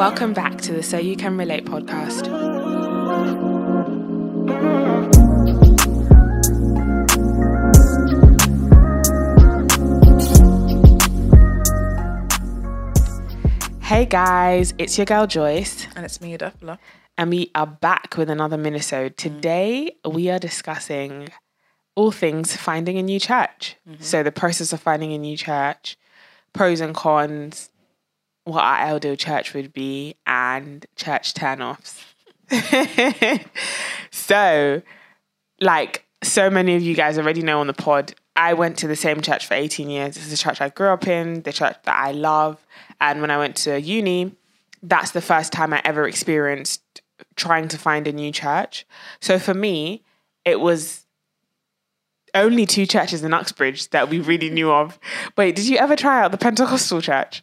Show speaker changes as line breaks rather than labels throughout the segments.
Welcome back to the So You Can Relate podcast. Hey guys, it's your girl Joyce,
And it's me, Adafla.
and we are back with another minisode. Mm. Today we are discussing all things finding a new church. Mm-hmm. So the process of finding a new church, pros and cons, what our elder church would be, and church turnoffs. so, like so many of you guys already know on the pod, I went to the same church for 18 years. This is the church I grew up in, the church that I love. And when I went to uni, that's the first time I ever experienced trying to find a new church. So for me, it was only two churches in Uxbridge that we really knew of. Wait, did you ever try out the Pentecostal church?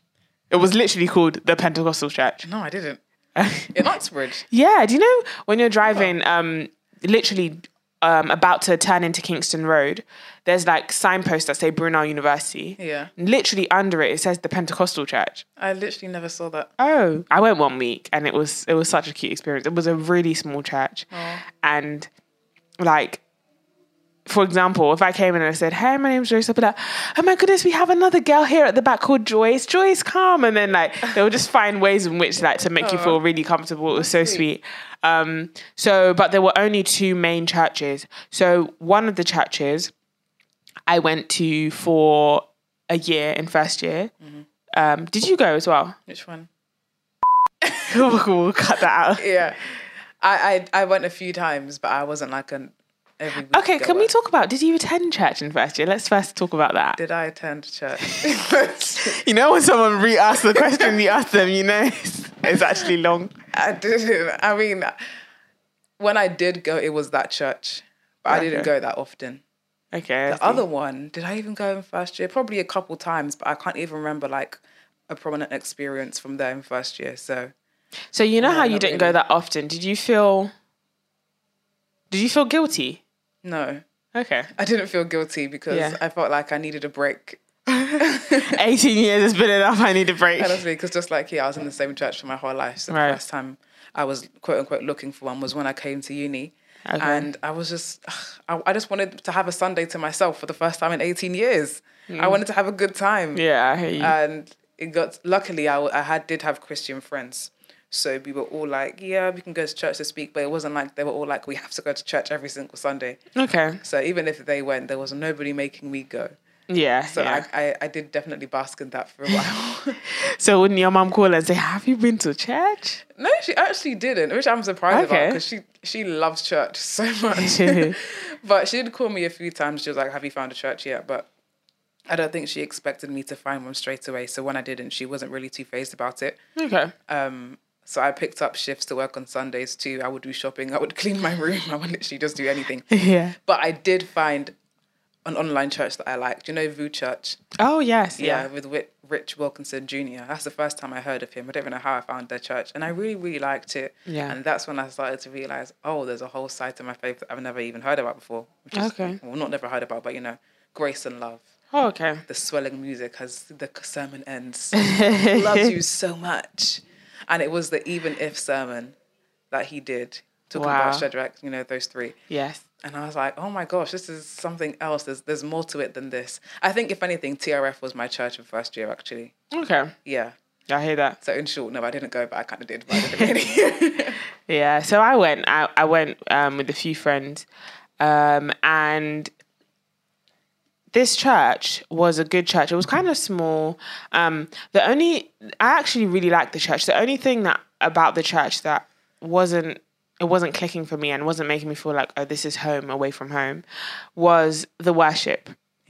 It was literally called the Pentecostal church.
No, I didn't. In Uxbridge.
Yeah, do you know when you're driving, um, literally um, about to turn into Kingston Road, there's like signposts that say Brunel University.
Yeah.
Literally under it, it says the Pentecostal Church.
I literally never saw that.
Oh, I went one week and it was it was such a cute experience. It was a really small church, and like. For example, if I came in and I said, "Hey, my name's Joyce," like, "Oh my goodness, we have another girl here at the back called Joyce. Joyce, come!" And then like they'll just find ways in which like to make you feel really comfortable. It was so sweet. Um, so, but there were only two main churches. So one of the churches I went to for a year in first year. Um, did you go as well?
Which one?
we'll cut that out.
Yeah. I, I I went a few times, but I wasn't like an
Okay, can we talk about? Did you attend church in first year? Let's first talk about that.
Did I attend church?
You know, when someone re-asks the question, you ask them. You know, it's, it's actually long.
I didn't. I mean, when I did go, it was that church, but I didn't go that often.
Okay.
The other one, did I even go in first year? Probably a couple times, but I can't even remember like a prominent experience from there in first year. So
So you know how you didn't go that often. Did you feel? Did you feel guilty?
No,
Okay.
I didn't feel guilty because
Yeah.
I felt like I needed a break.
18 years has been enough. I need a break.
Honestly, because just like yeah, I was in the same church for my whole life. So
Right.
the first time I was quote unquote looking for one was when I came to uni.
Okay.
And I was just, I, I just wanted to have a Sunday to myself for the first time in 18 years. I wanted to have a good time.
Mm. Yeah, I hear you.
And it got, luckily, I, I had did have Christian friends. So we were all like, yeah, we can go to church this week. But it wasn't like they were all like, we have to go to church every single Sunday.
okay.
So even if they went, there was nobody making me go.
Yeah.
So
yeah.
I, I, I did definitely bask in that for a while.
so wouldn't your mom call and say, "Have you been to church?"
No, she actually didn't, which I'm surprised about because she she loves church so much. but she did call me a few times. She was like, "Have you found a church yet?" But I don't think she expected me to find one straight away. So when I didn't, she wasn't really too phased about it.
Okay.
Um, so I picked up shifts to work on Sundays too. I would do shopping. I would clean my room. I would literally just do anything.
Yeah.
But I did find an online church that I liked. You know, VOUS Church.
Oh yes.
Yeah,
Yeah.
with Rich Wilkerson Jr. That's the first time I heard of him. I don't even know how I found their church, and I really, really liked it.
Yeah.
and that's when I started to realize, oh, there's a whole side to my faith that I've never even heard about before. Which is,
Okay.
well, not never heard about, but you know, grace and love.
Oh, okay.
The swelling music as the sermon ends. Loves you so much, and it was the even if sermon that he did talking
Wow.
about Shadrach. You know, those three.
Yes.
And I was like, oh my gosh, this is something else. There's there's more to it than this. I think if anything, TRF was my church in first year actually.
Okay.
Yeah.
I hear that.
So in short, no, I didn't go, but I kind of did. But I didn't really.
Yeah. So I went. I, I went um, with a few friends, um, and this church was a good church. It was kind of small. Um, the only I actually really liked the church. The only thing that about the church that wasn't it wasn't clicking for me and wasn't making me feel like oh this is home away from home was the worship.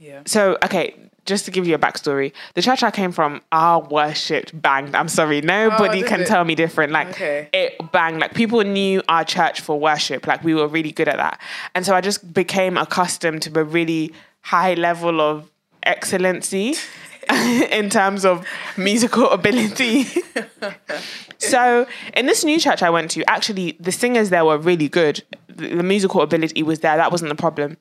yeah.
So, okay, just to give you a backstory, the church I came from, our worship banged. I'm sorry, nobody
Oh,
can
it?
tell me different. Like,
Okay.
it banged. Like, people knew our church for worship. Like, we were really good at that. And so I just became accustomed to a really high level of excellency in terms of musical ability. so, in this new church I went to, actually, the singers there were really good. The, the musical ability was there. That wasn't the problem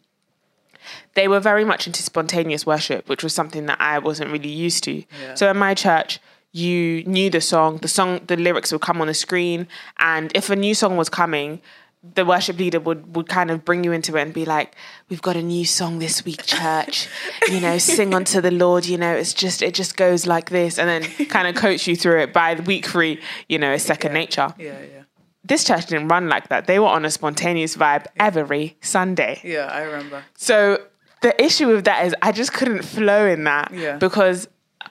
they were very much into spontaneous worship, which was something that I wasn't really used to.
Yeah.
So in my church, you knew the song, the song, the lyrics would come on the screen, and if a new song was coming, the worship leader would would kind of bring you into it and be like, "We've got a new song this week, church. You know, sing unto the Lord. You know, it's just it just goes like this, and then kind of coach you through it. By the week three, you know, it's second nature.
Yeah, yeah.
This church didn't run like that. They were on a spontaneous vibe every Sunday.
Yeah, I remember.
So the issue with that is I just couldn't flow in that
Yeah.
because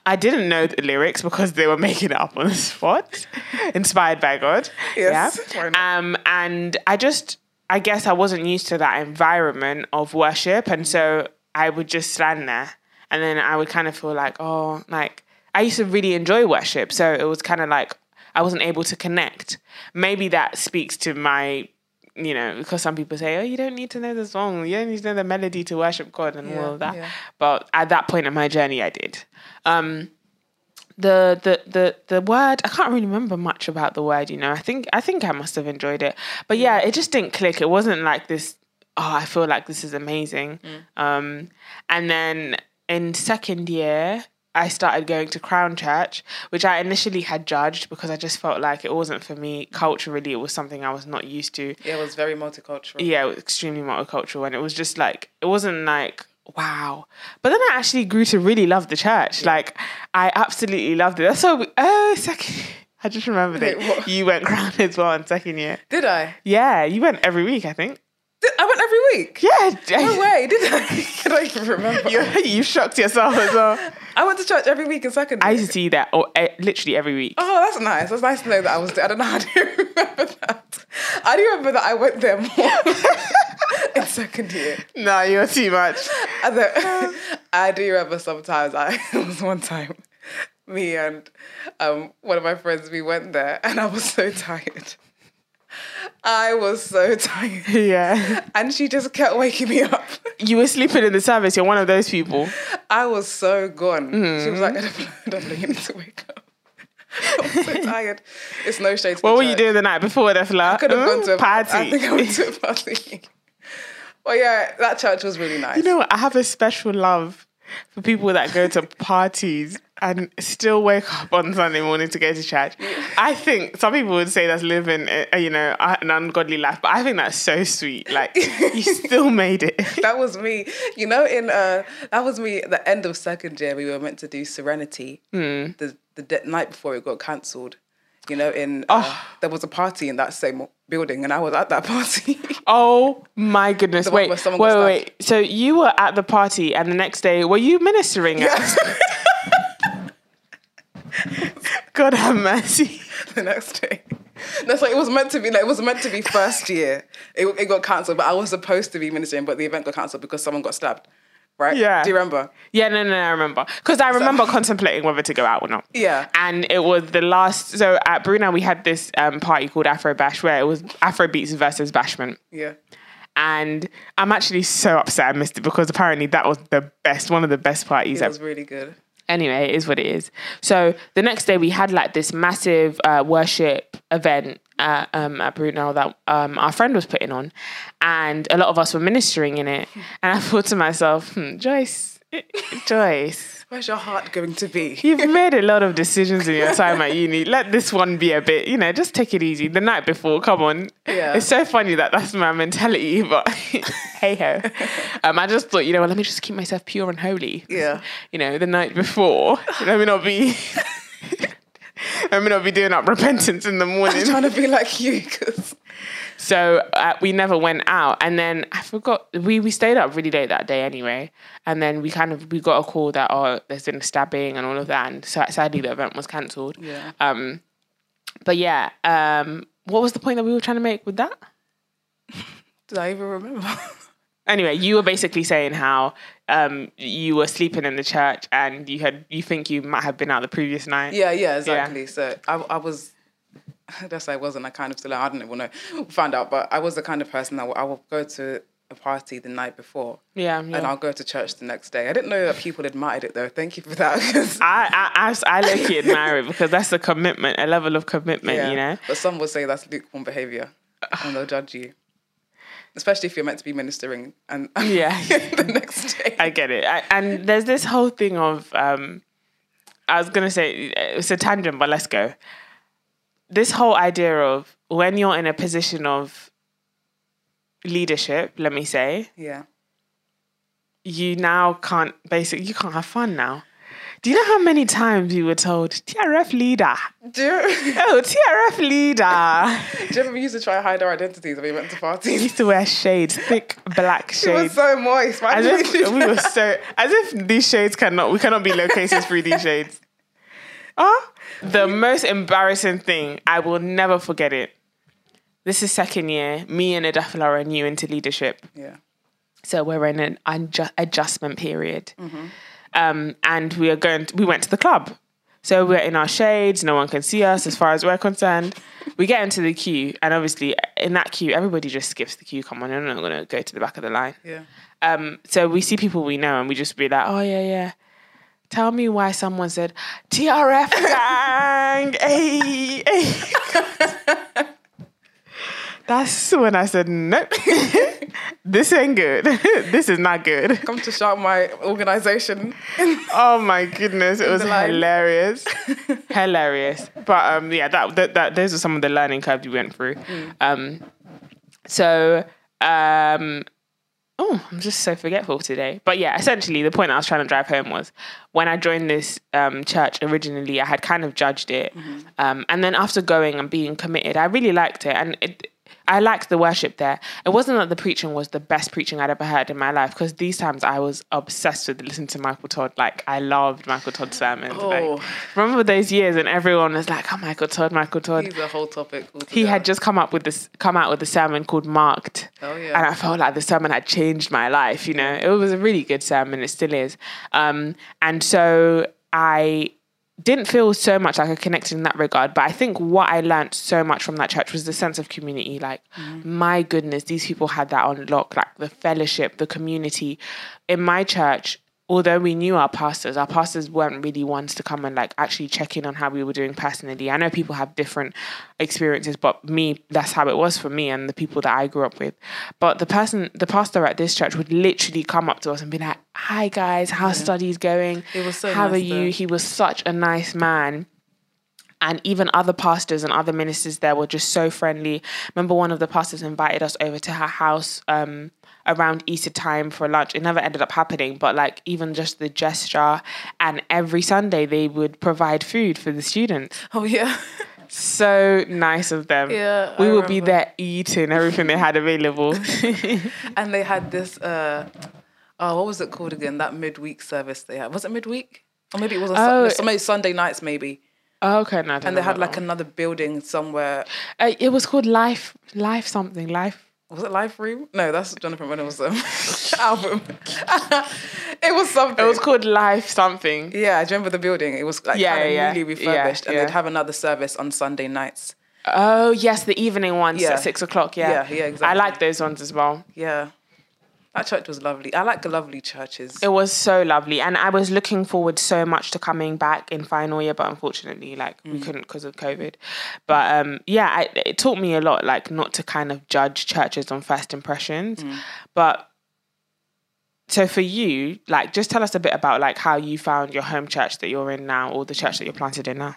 I didn't know the lyrics because they were making it up on the spot, inspired by God.
Yes,
Yeah. Um, and I just, I guess I wasn't used to that environment of worship, and so I would just stand there, and then I would kind of feel like, oh, like I used to really enjoy worship, so it was kind of like I wasn't able to connect. Maybe that speaks to my you know, because some people say, oh, you don't need to know the song, you don't need to know the melody to worship God and
Yeah,
all of that.
yeah.
But at that point in my journey, I did. Um, the the the the word I can't really remember much about the word. You know, I think I think I must have enjoyed it, but yeah, it just didn't click. It wasn't like this. Oh, I feel like this is amazing. Um, and then in second year, I started going to Crown Church, which I initially had judged because I just felt like it wasn't for me culturally. It was something I was not used to
Yeah, it was very multicultural.
yeah, it was extremely multicultural, and it was just like it wasn't like wow. But then I actually grew to really love the church. Like I absolutely loved it. That's so oh second. I just remembered it.
What?
You went crown as well in second year.
Did I?
Yeah, you went every week. I think.
Did, I went every week.
Yeah,
No way, did I? I don't even remember.
you you shocked yourself as well.
I went to church every week in second.
I used to see that or eh, literally every week.
Oh, that's nice. That's nice to know that I was there. I don't know how do you remember that. I do remember that I went there more in second year.
No, you're too much.
I, don't- I do remember sometimes I it was one time me and um, one of my friends we went there and I was so tired. I was so tired.
Yeah,
And she just kept waking me up.
you were sleeping in the service. You're one of those people.
I was so gone. She was like,
mm.
I don't Adela, you need to wake up. I'm so tired. It's no shade to
What were you doing the night before the flat?
I could have gone to a
party.
I think I went to a party. Well, yeah, that church was really nice.
You know, what? I have a special love for people that go to parties and still wake up on Sunday morning to go to church. I think some people would say that's living, uh, you know, an ungodly life, but I think that's so sweet. Like you still made it.
that was me. You know, in uh, that was me at the end of second year. We were meant to do Serenity
Hmm.
the the de- night before it got cancelled. You know, in uh,
Oh.
there was a party in that same building, and I was at that party.
Oh my goodness! Wait, wait, wait, wait. So you were at the party, and the next day, were you ministering? at- God have mercy.
the next day. That's like it was meant to be. Like it was meant to be first year. It, it got cancelled, but I was supposed to be ministering, but the event got cancelled because someone got stabbed. Right?
Yeah.
Do you remember?
Yeah, no, no, no, I remember because I remember contemplating whether to go out or not.
Yeah.
and it was the last. So at Brunel, we had this um, party called Afro Bash, where it was Afro beats versus bashment.
Yeah.
And I'm actually so upset I missed it because apparently that was the best, one of the best parties
It
ever.
was really good.
Anyway, it is what it is. So the next day we had like this massive uh, worship event at, um, at Brunel that um, our friend was putting on, and a lot of us were ministering in it. And I thought to myself, hmm, Joyce, Joyce.
Where's your heart going to be?
You've made a lot of decisions in your time at uni. Let this one be a bit, you know, just take it easy. The night before, come on.
Yeah.
It's so funny that that's my mentality, but hey ho. Um, I just thought, you know, let me just keep myself pure and holy.
Yeah.
You know, the night before, let me not be. Me not be doing up repentance in the morning.
I'm trying to be like you because
So uh, we never went out, and then I forgot we we stayed up really late that day anyway, and then we kind of we got a call that oh there's been a stabbing and all of that, and so, sadly the event was cancelled.
yeah.
Um, but yeah, um, what was the point that we were trying to make with that?
Did I even remember?
Anyway, you were basically saying how um, you were sleeping in the church and you had you think you might have been out the previous night.
yeah, yeah, exactly. So I, I was. That's I wasn't. I kind of still. I don't even know. Find out, but I was the kind of person that I will go to a party the night before,
yeah. yeah.
and I'll go to church the next day. I didn't know that people admired it though. Thank you for that.
I I I, I low-key admire it because that's a commitment, a level of commitment,
yeah.
you know.
But some would say that's lukewarm behavior, and they'll judge you, especially if you're meant to be ministering and
Yeah.
the next day.
I get it. I, and there's this whole thing of um, I was gonna say it's a tangent, but let's go. This whole idea of when you're in a position of leadership, let me say,
Yeah.
you now can't basically you can't have fun now. Do you know how many times you were told TRF leader?
Do you,
Oh, TRF leader.
do you ever used to try to hide our identities when we went to parties?
We used to wear shades, thick black shades.
It was so moist. Why
As if
we
we were so as if these shades cannot we cannot be located through these shades. Ah, the most embarrassing thing I will never forget it. This is second year. Me and Adafala are new into leadership,
Yeah.
so we're in an adju- adjustment period, um, and we are going. To, we went to the club, so we're in our shades. No one can see us as far as we're concerned. We get into the queue, and obviously in that queue, everybody just skips the queue. Come on, I'm not going to go to the back of the line.
Yeah.
Um, so we see people we know and we just be like, oh yeah, yeah. Tell me why someone said TRF gang. hey, hey. That's when I said, nope. this ain't good. this is not good.
Come to shout my organization.
Oh my goodness, it was hilarious, hilarious. But um, yeah, that, that that those are some of the learning curves we went through. Um, so um, oh, I'm just so forgetful today. But yeah, essentially, the point I was trying to drive home was when I joined this um, church originally, I had kind of judged it, um, and then after going and being committed, I really liked it, and it. I liked the worship there. It wasn't that the preaching was the best preaching I'd ever heard in my life, because these times I was obsessed with listening to Michael Todd. Like I loved Michael Todd sermons.
Oh.
Like, remember those years when everyone was like, "Oh, Michael Todd, Michael Todd."
He's a whole topic. Altogether.
he had just come up with this come out with a sermon called marked
Oh, yeah.
and i felt like the sermon had changed my life you know it was a really good sermon it still is um, and so i didn't feel so much like I connected in that regard, but I think what I learned so much from that church was the sense of community. Like, mm. my goodness, these people had that on lock, like the fellowship, the community. In my church, although we knew our pastors, our pastors weren't really ones to come and like actually check in on how we were doing personally. I know people have different experiences, but me, that's how it was for me and the people that I grew up with. But the person, the pastor at this church would literally come up to us and be like, "Hi guys, how's studies going?
He was so
how
nice
are you?"
there.
He was such a nice man and even other pastors and other ministers there were just so friendly. Remember, one of the pastors invited us over to her house um, around Easter time for lunch. It never ended up happening, but like even just the gesture, and every Sunday they would provide food for the students.
Oh yeah.
So nice of them.
Yeah,
we
I
would be there eating everything they had available.
and they had this. uh Oh, what was it called again? That midweek service they had. Was it midweek? Or maybe it was on
Oh,
Sun- maybe Sunday nights, maybe.
oh, okay, no,
And they had like another building somewhere.
Uh, it was called Life, Life something, Life.
Was it Life Room? No, that's Jonathan McReynolds' um, album. it was something.
It was called Life something.
yeah, I remember the building. It was like
Yeah,
kind of
yeah,
newly refurbished,
Yeah,
and they'd have another service on Sunday nights.
Oh yes, the evening ones at six o'clock. Yeah,
Yeah, yeah, exactly.
I like those ones as well.
Yeah, that church was lovely. I like the lovely churches.
It was so lovely, and I was looking forward so much to coming back in final year, but unfortunately, like
Mm.
we couldn't because of COVID. But um, yeah, I, it taught me a lot, like not to kind of judge churches on first impressions.
Mm.
But so for you, like, just tell us a bit about like how you found your home church that you're in now, or the church that you're planted in now.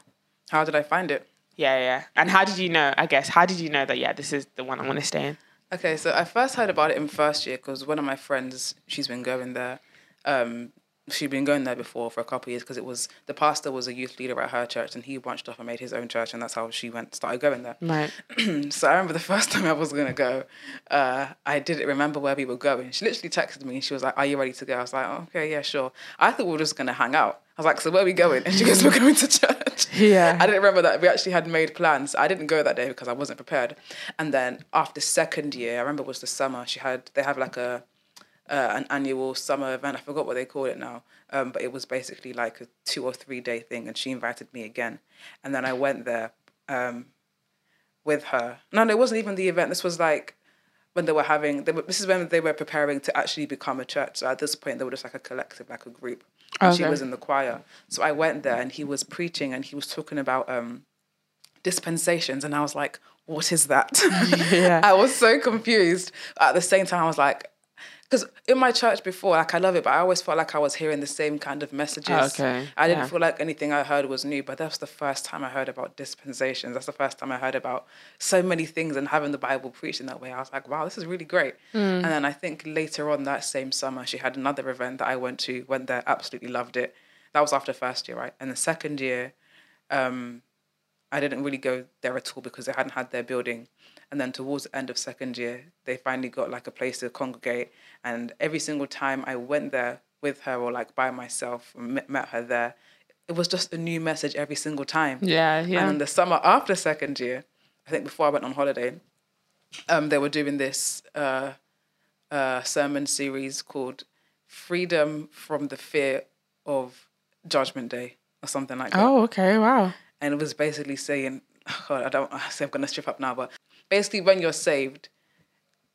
How did I find it?
Yeah, yeah. And how did you know? I guess how did you know that? Yeah, this is the one I want to stay in.
Okay, so I first heard about it in first year because one of my friends, she's been going there. Um, she'd been going there before for a couple of years because it was the pastor was a youth leader at her church and he branched off and made his own church and that's how she went started going there.
Right.
so I remember the first time I was gonna go, uh, I didn't remember where we were going. She literally texted me and she was like, "Are you ready to go?" I was like, oh, "Okay, yeah, sure." I thought we were just gonna hang out. I was like, "So where are we going?" And she goes, "We're going to church."
Yeah.
I didn't remember that we actually had made plans. I didn't go that day because I wasn't prepared. And then after second year, I remember it was the summer. She had they have like a uh, an annual summer event. I forgot what they call it now, um, but it was basically like a two or three day thing. And she invited me again, and then I went there um, with her. No, no, it wasn't even the event. This was like when they were having. They were, this is when they were preparing to actually become a church. So at this point, they were just like a collective, like a group. And she was in the choir. So I went there, and he was preaching, and he was talking about um, dispensations, and I was like, "What is that?"
Yeah.
I was so confused. At the same time, I was like, because in my church before, like I love it, but I always felt like I was hearing the same kind of messages.
Okay,
I didn't
yeah.
feel like anything I heard was new, but that's the first time I heard about dispensations. That's the first time I heard about so many things and having the Bible preached in that way. I was like, wow, this is really great. And then I think later on that same summer, she had another event that I went to, went there, absolutely loved it. That was after first year, right? And the second year, um, I didn't really go there at all because they hadn't had their building. And then towards the end of second year, they finally got like a place to congregate. And every single time I went there with her or like by myself, and met, her there, it was just a new message every single time.
Yeah, yeah.
And the summer after second year, I think before I went on holiday, um, they were doing this uh, uh, sermon series called "Freedom from the Fear of Judgment Day" or something like that
oh, okay. Wow.
and it was basically saying, God, I don't I say I'm gonna strip up now, but basically when you're saved,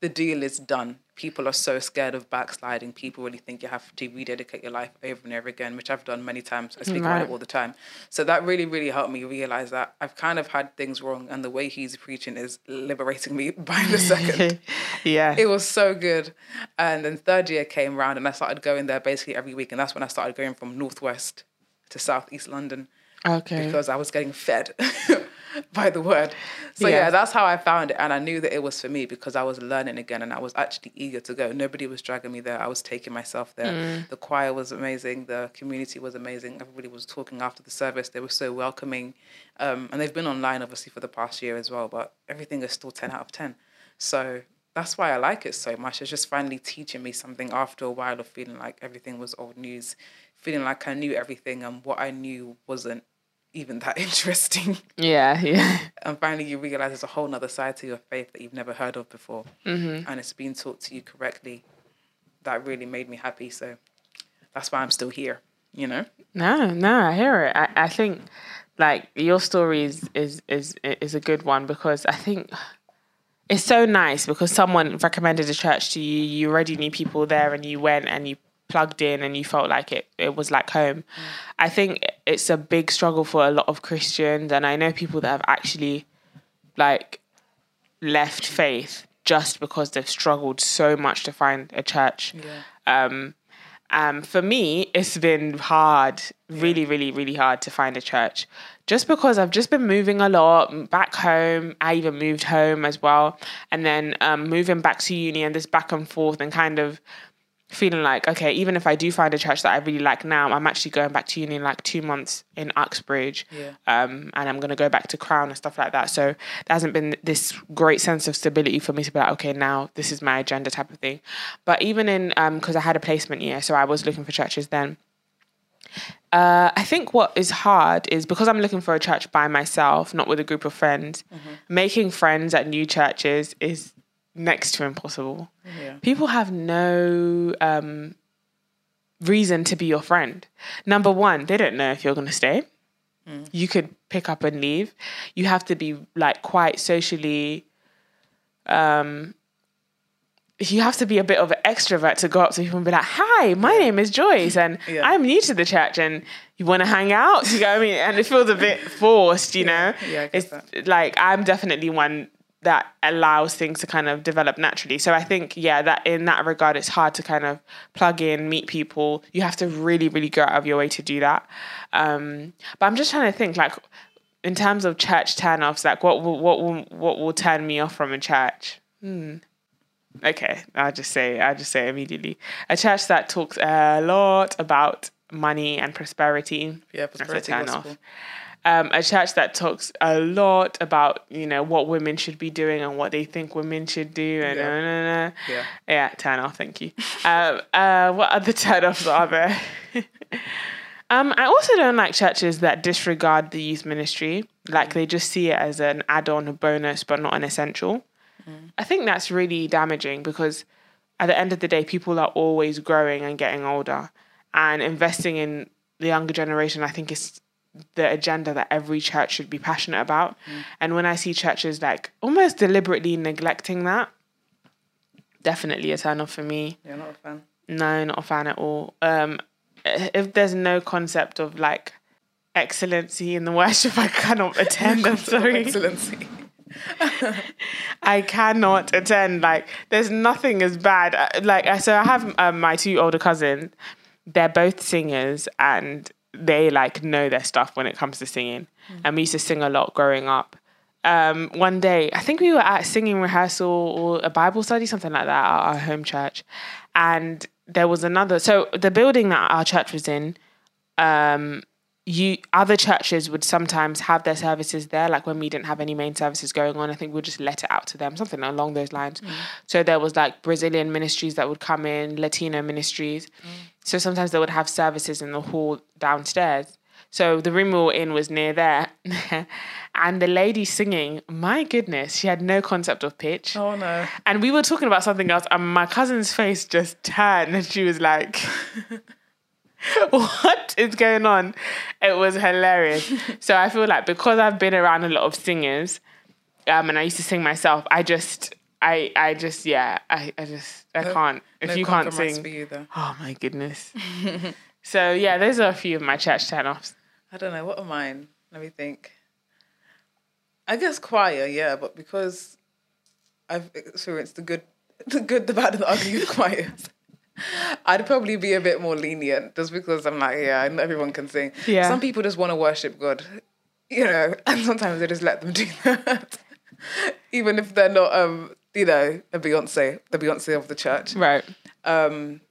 the deal is done. People are so scared of backsliding. People really think you have to rededicate your life over and over again, which I've done many times. I speak about it all the time. So that really, really helped me realize that I've kind of had things wrong, and the way he's preaching is liberating me by the second.
yeah.
it was so good. And then third year came around, and I started going there basically every week, and that's when I started going from northwest to southeast London
okay.
because I was getting fed by the word. So
Yeah.
yeah. that's how I found it, and I knew that it was for me because I was learning again, and I was actually eager to go. Nobody was dragging me there; I was taking myself there.
Mm.
The choir was amazing, the community was amazing. Everybody was talking after the service; they were so welcoming, um, and they've been online obviously for the past year as well. But everything is still ten out of ten. So that's why I like it so much. It's just finally teaching me something after a while of feeling like everything was old news, feeling like I knew everything, and what I knew wasn't even that interesting.
yeah, yeah.
and finally, you realize there's a whole nother side to your faith that you've never heard of before, mm-hmm. and it's being taught to you correctly. That really made me happy. So that's why I'm still here. You know.
No, no, I hear it. I, I think like your story is, is is is a good one because I think it's so nice because someone recommended a church to you, you already knew people there and you went and you plugged in and you felt like it it was like home. I think it's a big struggle for a lot of Christians and I know people that have actually like left faith just because they've struggled so much to find a church. Um, um, for me, it's been hard, really, really, really hard to find a church. Just because I've just been moving a lot back home. I even moved home as well. And then um, moving back to uni and this back and forth and kind of feeling like, okay, even if I do find a church that I really like now, I'm actually going back to uni in like two months in Uxbridge.
Yeah.
Um, and I'm going to go back to Crown and stuff like that. So there hasn't been this great sense of stability for me to be like, okay, now this is my agenda type of thing. But even in, because I had a placement year, so I was looking for churches then. Uh, I think what is hard is because I'm looking for a church by myself, not with a group of friends, making friends at new churches is next to impossible.
Yeah.
People have no um, reason to be your friend. Number one, they don't know if you're going to stay. You could pick up and leave. You have to be like quite socially. Um, you have to be a bit of an extrovert to go up to people and be like, "Hi, my name is Joyce, and
Yeah.
I'm new to the church, and you want to hang out." You know what I mean? And it feels a bit forced, you know.
Yeah, I get
it's
that.
like I'm definitely one that allows things to kind of develop naturally. So I think, yeah, that in that regard, it's hard to kind of plug in, meet people. You have to really, really go out of your way to do that. Um, but I'm just trying to think, like, in terms of church turn-offs, like, what will what will what will turn me off from a church? Hmm. Okay, I'll just say, I'll just say immediately, a church that talks a lot about money and prosperity.
Yeah.
That's a turn
gospel.
off um, a church that talks a lot about you know what women should be doing and what they think women should do and
Yeah.
uh, uh, uh.
Yeah.
yeah turn off thank you. Um, uh, what other turn offs are there? Um, I also don't like churches that disregard the youth ministry. Like they just see it as an add-on a bonus but not an essential. I think that's really damaging because at the end of the day people are always growing and getting older. And investing in the younger generation I think is the agenda that every church should be passionate about. And when I see churches like almost deliberately neglecting that, definitely a turn off for me.
Yeah. Not a fan.
No, not a fan at all. Um, if there's no concept of like excellency in the worship, I cannot attend. I'm sorry.
Excellency.
I cannot attend. Like, there's nothing as bad. Uh, Like, so I have um, my two older cousins. They're both singers, and they like know their stuff when it comes to singing. And we used to sing a lot growing up. Um, one day, I think we were at singing rehearsal or a Bible study, something like that, at our home church. And there was another. So the building that our church was in, um, you other churches would sometimes have their services there like when we didn't have any main services going on i think we'd just let it out to them something along those lines. Mm. So there was like brazilian ministries that would come in latino ministries. Mm. So sometimes they would have services in the hall downstairs. So the room we were in was near there. And the lady singing my goodness she had no concept of pitch.
Oh no.
and we were talking about something else, and my cousin's face just turned, and she was like, "What is going on?" It was hilarious. so I feel like because I've been around a lot of singers, um, and I used to sing myself, I just, I, I just, yeah, I, I just, I can't. If
no
you can't sing,
for you though.
oh my goodness. so yeah, those are a few of my church turn-offs.
I don't know. What are mine? Let me think. I guess choir, yeah, but because I've experienced the good, the good, the bad, and the ugly of choirs, I'd probably be a bit more lenient just because I'm like, yeah, everyone can sing.
Yeah.
Some people just want to worship God, you know, and sometimes they just let them do that, even if they're not, um, you know, a Beyonce, the Beyonce of the church
Right.
um,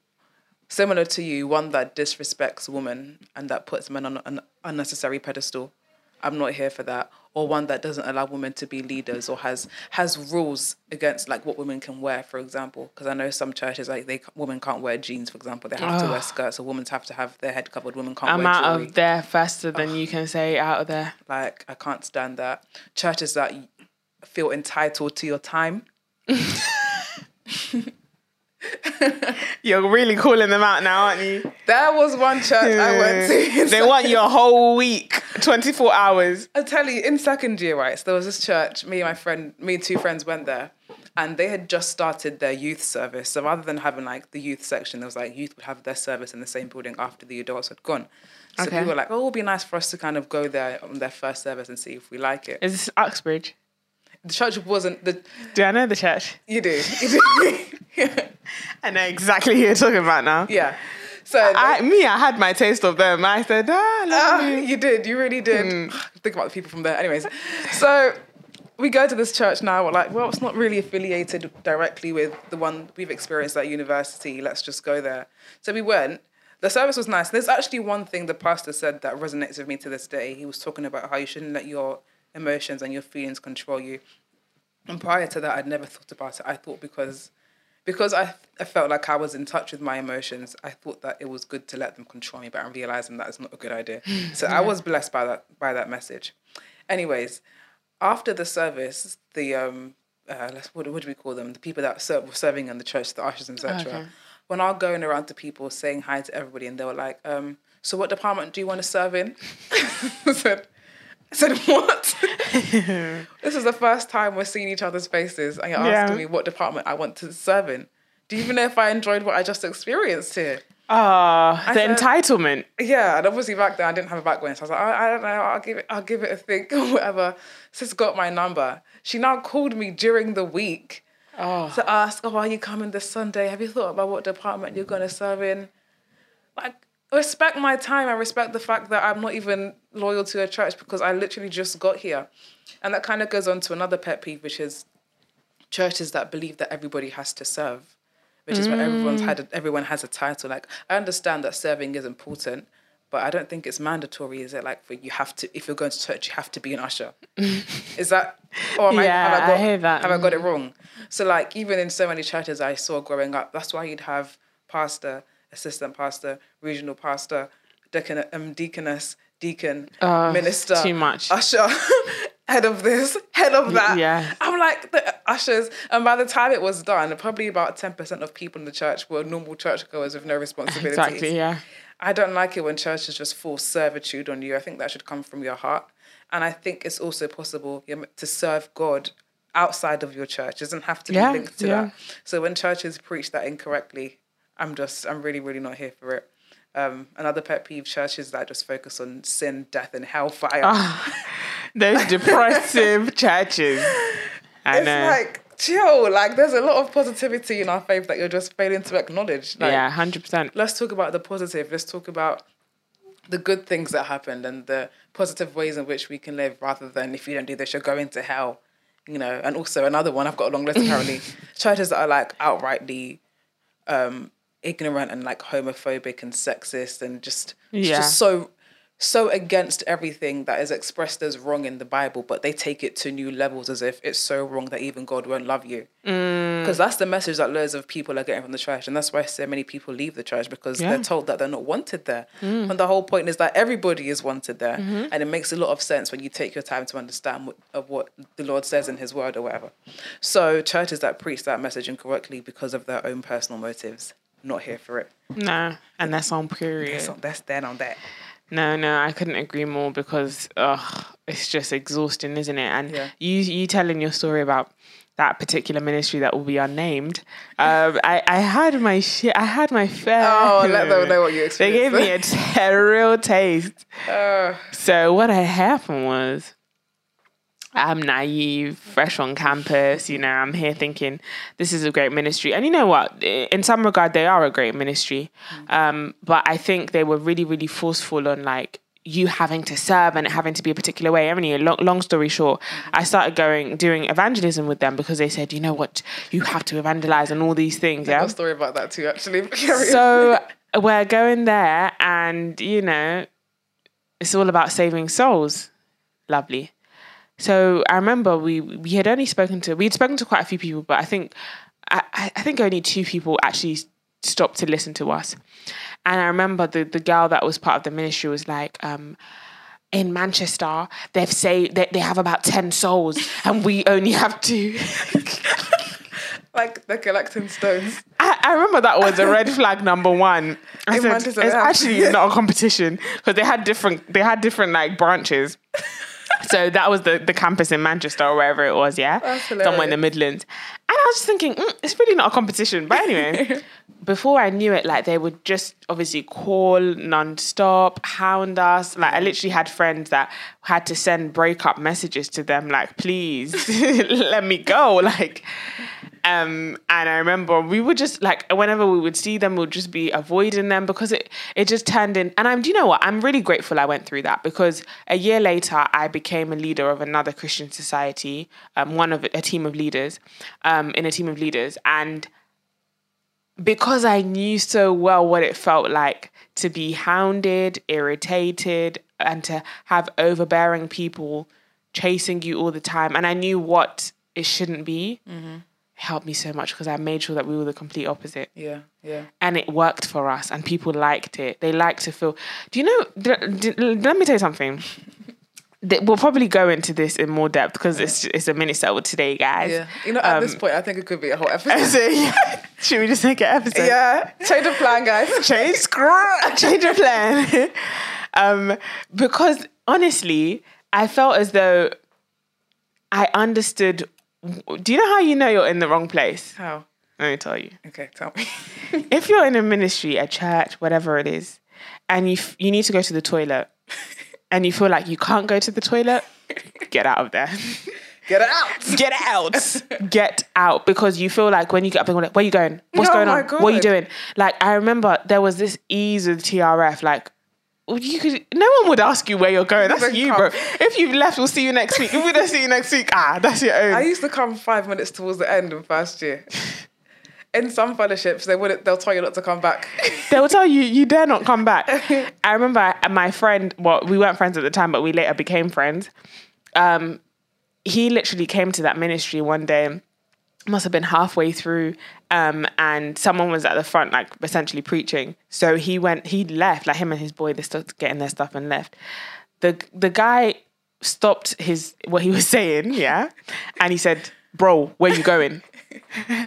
similar to you, one that disrespects women and that puts men on an unnecessary pedestal. I'm not here for that. Or one that doesn't allow women to be leaders or has has rules against like what women can wear, for example. Because I know some churches like they women can't wear jeans, for example. They have to wear skirts. Or women have to have their head covered. Women can't
I'm out
jewelry.
of there faster than you can say out of there.
Like I can't stand that. Churches that feel entitled to your time.
You're really calling them out now, aren't you?
There was one church I went to.
they want your whole week, 24 hours.
I tell you, in second year, right? So there was this church. Me and my friend, me and two friends went there, and they had just started their youth service. So rather than having like the youth section, there was like youth would have their service in the same building after the adults had gone. So
Okay.
we were like, oh, it would be nice for us to kind of go there on their first service and see if we like it.
Is this Uxbridge?
The church wasn't the
Do I know the church?
you do you do
I know exactly who you're talking about now.
yeah. So
I, me, I had my taste of them. I said, ah,
Ah,
me.
you did. You really did. Think about the people from there. Anyways, so we go to this church now. We're like, well, it's not really affiliated directly with the one we've experienced at university. Let's just go there. So we went. The service was nice. There's actually one thing the pastor said that resonates with me to this day. He was talking about how you shouldn't let your emotions and your feelings control you. And prior to that, I'd never thought about it. I thought because because I, I felt like I was in touch with my emotions, I thought that it was good to let them control me, but I'm realizing that is not a good idea. So I was blessed by that by that message. Anyways, after the service, the um uh, what, what do we call them? The people that ser- were serving in the church, the ushers, etc.
Okay.
When I was going around to people saying hi to everybody, and they were like, um, "So what department do you want to serve in?" I said, I said, "What?" this is the first time we're seeing each other's faces, and you're
Yeah.
asking me what department I want to serve in. Do you even know if I enjoyed what I just experienced here?
Ah, the
said-
entitlement.
Yeah, and obviously back then I didn't have a background, so I was like, I, I don't know, I'll give it, I'll give it a think or whatever. Sis got my number. She now called me during the week
Oh,
to ask, oh, are you coming this Sunday? Have you thought about what department you're gonna serve in? Like, respect my time. I respect the fact that I'm not even loyal to a church because I literally just got here, and that kind of goes on to another pet peeve, which is churches that believe that everybody has to serve, which is where everyone's had a, mm. everyone has a title. Like I understand that serving is important, but I don't think it's mandatory. Is it like for you have to if you're going to church you have to be an usher? is that? Or am
Yeah,
I, have I,
I hear that.
Have I got it wrong? So like even in so many churches I saw growing up, that's why you'd have pastor, assistant pastor, regional pastor, deacon, um, deaconess, deacon,
Oh,
minister,
too much.
usher, head of this, head of that.
yeah.
I'm like the ushers, and by the time it was done, probably about ten percent of people in the church were normal churchgoers with no responsibilities.
exactly. Yeah.
I don't like it when churches just force servitude on you. I think that should come from your heart, and I think it's also possible to serve God outside of your church. It doesn't have to be
Yeah,
linked to
yeah.
that. So when churches preach that incorrectly, I'm just I'm really really not here for it. Um, another pet peeve: churches that just focus on sin, death, and hellfire.
Those depressive churches. I
it's
know.
like chill. Like there's a lot of positivity in our faith that you're just failing to acknowledge. Like,
yeah, hundred percent.
let's talk about the positive. Let's talk about the good things that happened and the positive ways in which we can live rather than if you don't do this, you're going to hell. You know, and also another one, I've got a long list apparently. churches that are like outrightly um ignorant and like homophobic and sexist and just
Yeah.
just so so against everything that is expressed as wrong in the Bible, but they take it to new levels as if it's so wrong that even God won't love you.
Mm.
Because that's the message that loads of people are getting from the church, and that's why so many people leave the church because
Yeah.
they're told that they're not wanted there. And the whole point is that everybody is wanted there, and it makes a lot of sense when you take your time to understand what, of what the Lord says in His Word or whatever. So churches that preach that message incorrectly because of their own personal motives, not here for it.
No, and that's on period.
So that's then on that.
No, no, I couldn't agree more because ugh, it's just exhausting, isn't it? And
Yeah.
you you telling your story about that particular ministry that will be unnamed. Um, I I had my shit. I had my fair.
Oh, let them know what you experienced.
They gave me a,
experienced.
t- a real taste.
Uh,
So what had happened was. I'm naive, fresh on campus. You know, I'm here thinking this is a great ministry, and you know what? In some regard, they are a great ministry. Um, but I think they were really, really forceful on like you having to serve and it having to be a particular way. I mean, long, long story short, I started going doing evangelism with them because they said, you know what, you have to evangelize and all these things.
I
Yeah.
a story about that too, actually.
So we're going there, and you know, it's all about saving souls. Lovely. So I remember we we had only spoken to we had spoken to quite a few people, but I think I, I think only two people actually stopped to listen to us. And I remember the the girl that was part of the ministry was like, um, in Manchester, they've say they, they have about ten souls, and we only have two.
like they're collecting stones.
I, I remember that was a red flag number one. I
In
said,
Manchester,
it's actually not a competition because they had different they had different like branches. so that was the, the campus in Manchester or wherever it was, yeah, somewhere in the. Midlands. And I was just thinking, mm, it's really not a competition. But anyway, before I knew it, like they would just obviously call non-stop, hound us. Like I literally had friends that had to send breakup messages to them, like, please let me go. Like um, and I remember we would just like whenever we would see them, we'd just be avoiding them because it it just turned in. And I'm, do you know what? I'm really grateful I went through that because a year later I became a leader of another Christian society, um, one of a team of leaders, um, in a team of leaders, and because I knew so well what it felt like to be hounded, irritated, and to have overbearing people chasing you all the time, and I knew what it shouldn't be. It helped me so much because I made sure that we were the complete opposite,
Yeah, yeah.
and it worked for us, and people liked it. They like to feel. Do you know? d- d- let me tell you something. We'll probably go into this in more depth because it's it's a minute settled today, guys.
Yeah. You know, at this
Um,
point, I think it could be a whole episode.
Yeah. Should we just make an episode?
yeah. Change of plan, guys.
change scrap change your plan um because honestly i felt as though i understood do you know how you know you're in the wrong place?
How?
let me tell you.
Okay, tell me.
if you're in a ministry a church whatever it is and you f- you need to go to the toilet and you feel like you can't go to the toilet get out of there.
Get it out.
get out. Get out because you feel like when you get up and go like, where are you going? What's
Oh
going on? What are you doing? Like i remember there was this ease with trf like you could no one would ask you where you're going that's you
come.
bro if you've left we'll see you next week if we don't see you next week ah that's your own
I used to come five minutes towards the end in first year. In some fellowships, they wouldn't. They'll tell you not to come back.
they will tell you you dare not come back. I remember my friend. Well, we weren't friends at the time, but we later became friends. Um, he literally came to that ministry one day. Must have been halfway through, um, and someone was at the front, like essentially preaching. So he went. He left. Like him and his boy, they started getting their stuff and left. The the guy stopped his what he was saying, yeah, and he said, "Bro, where you going?"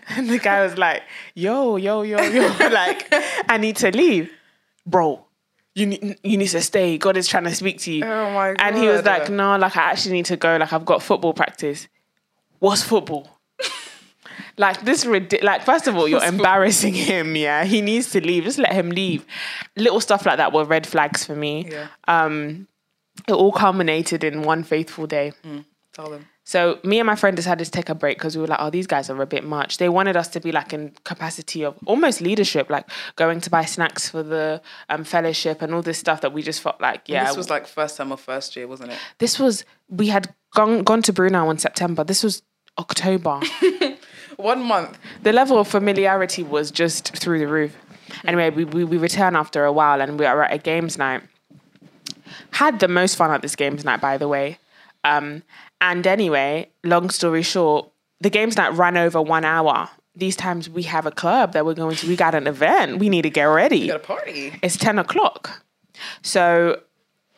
And the guy was like, yo, yo, yo, yo, like, I need to leave. Bro, you need, you need to stay. God is trying to speak to you.
Oh my god
And he was like, no, like, I actually need to go. Like, I've got football practice. What's football? Like, this, like, first of all, you're embarrassing him, yeah? He needs to leave. Just let him leave. Little stuff like that were red flags for me.
Yeah.
Um, it all culminated in one faithful day.
Tell them.
So me and my friend decided to take a break because we were like, oh, these guys are a bit much. They wanted us to be like in capacity of almost leadership, like going to buy snacks for the um, fellowship and all this stuff that we just felt like, yeah.
This was like first time or first year, wasn't it?
this was we had gone gone to Brunel in September. This was October.
One month.
the level of familiarity was just through the roof. Anyway, we, we, we returned after a while and we are at a games night. Had the most fun at this games night, by the way. Um, and anyway, long story short, the games night ran over one hour. These times we have a club that we're going to, we got an event. We need to get ready.
Got a party.
It's 10 o'clock. So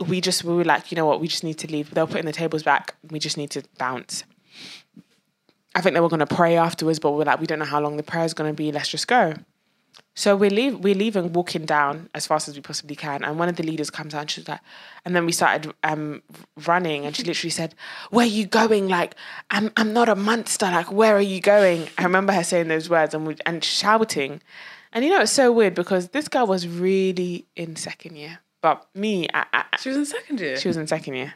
we just, we were like, you know what, we just need to leave. They were putting the tables back. We just need to bounce. I think they were going to pray afterwards, but we're like, we don't know how long the prayer is going to be. Let's just go. So we leave, we're leaving, walking down as fast as we possibly can. And one of the leaders comes out and she's like, and then we started um, running. And she literally said, Where are you going? Like, I'm, I'm not a monster. Like, where are you going? I remember her saying those words and, we, and shouting. And you know, it's so weird because this girl was really in second year. But me, I, I,
She was in second year.
she was in second year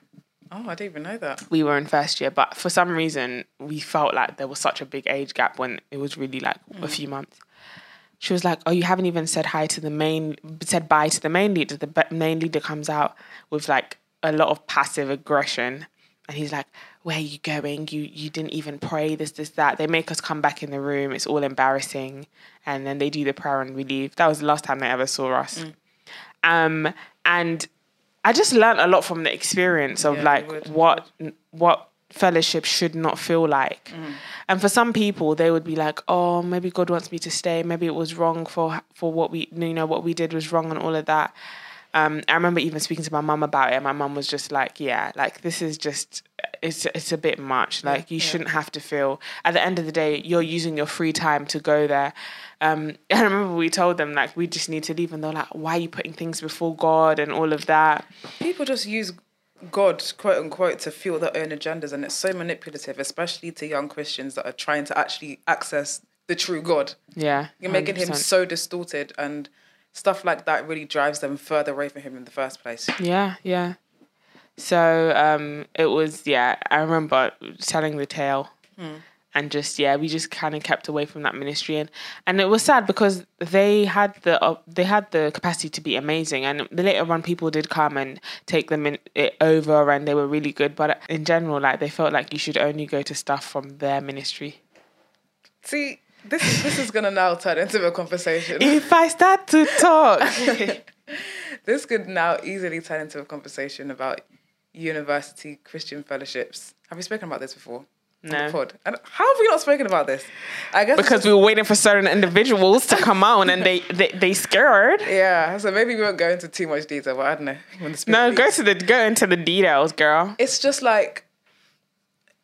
oh, I didn't even know that.
we were in first year, but for some reason we felt like there was such a big age gap when it was really like a few months. She was like, "Oh, you haven't even said hi to the main, said bye to the main leader." The main leader comes out with like a lot of passive aggression, and he's like, "Where are you going? You you didn't even pray. This this that." They make us come back in the room. It's all embarrassing, and then they do the prayer and we leave. That was the last time they ever saw us. Um, and I just learned a lot from the experience of
Yeah,
like what what fellowship should not feel like. Mm. And for some people, they would be like, "Oh, maybe God wants me to stay. Maybe it was wrong for for what we you know what we did was wrong and all of that." Um, I remember even speaking to my mum about it. and My mum was just like, "Yeah, like this is just it's it's a bit much. Like you
yeah.
shouldn't have to feel. At the end of the day, you're using your free time to go there." Um, I remember we told them like we just need to leave, and they're like, "Why are you putting things before God and all of that?"
People just use God, quote unquote, to fuel their own agendas, and it's so manipulative, especially to young Christians that are trying to actually access the true God.
Yeah,
You're making him
100%.
so distorted, and stuff like that really drives them further away from him in the first place.
Yeah, yeah. So um, it was yeah. I remember telling the tale, and just yeah, we just kind of kept away from that ministry, and and it was sad because they had the uh, they had the capacity to be amazing, and the later on people did come and take them in it over, and they were really good. But in general, like they felt like you should only go to stuff from their ministry.
See, this is, this is gonna now turn into a conversation.
If I start to talk,
this could now easily turn into a conversation about university Christian fellowships. Have we spoken about this before?
No.
pod? And how have we not spoken about this? I guess
because we were waiting for certain individuals to come on, and they they, they scared.
Yeah, so maybe we won't go into too much detail, but I don't know. When the spirit
No, go to the go into the details, girl.
It's just like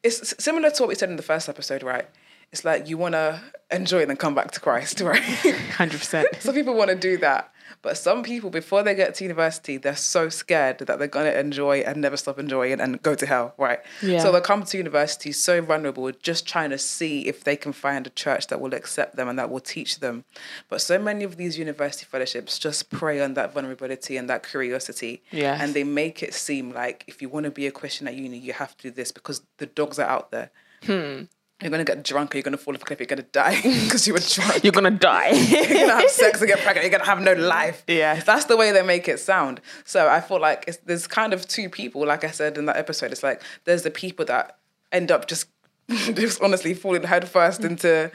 it's similar to what we said in the first episode, right? It's like you want to enjoy and then come back to Christ, right?
Hundred percent.
some people want to do that, but some people before they get to university, they're so scared that they're gonna enjoy and never stop enjoying and go to hell, right?
Yeah.
So they come to university so vulnerable, just trying to see if they can find a church that will accept them and that will teach them. But so many of these university fellowships just prey on that vulnerability and that curiosity.
Yes.
And they make it seem like if you want to be a Christian at uni, you have to do this because the dogs are out there.
Hmm.
You're gonna get drunk, or you're gonna fall off a cliff, you're gonna die because you were drunk
You're gonna die.
you're gonna have sex and get pregnant. You're gonna have no life.
Yeah.
that's the way they make it sound. So I feel like it's, there's kind of two people. Like I said in that episode, it's like there's the people that end up just just honestly falling headfirst into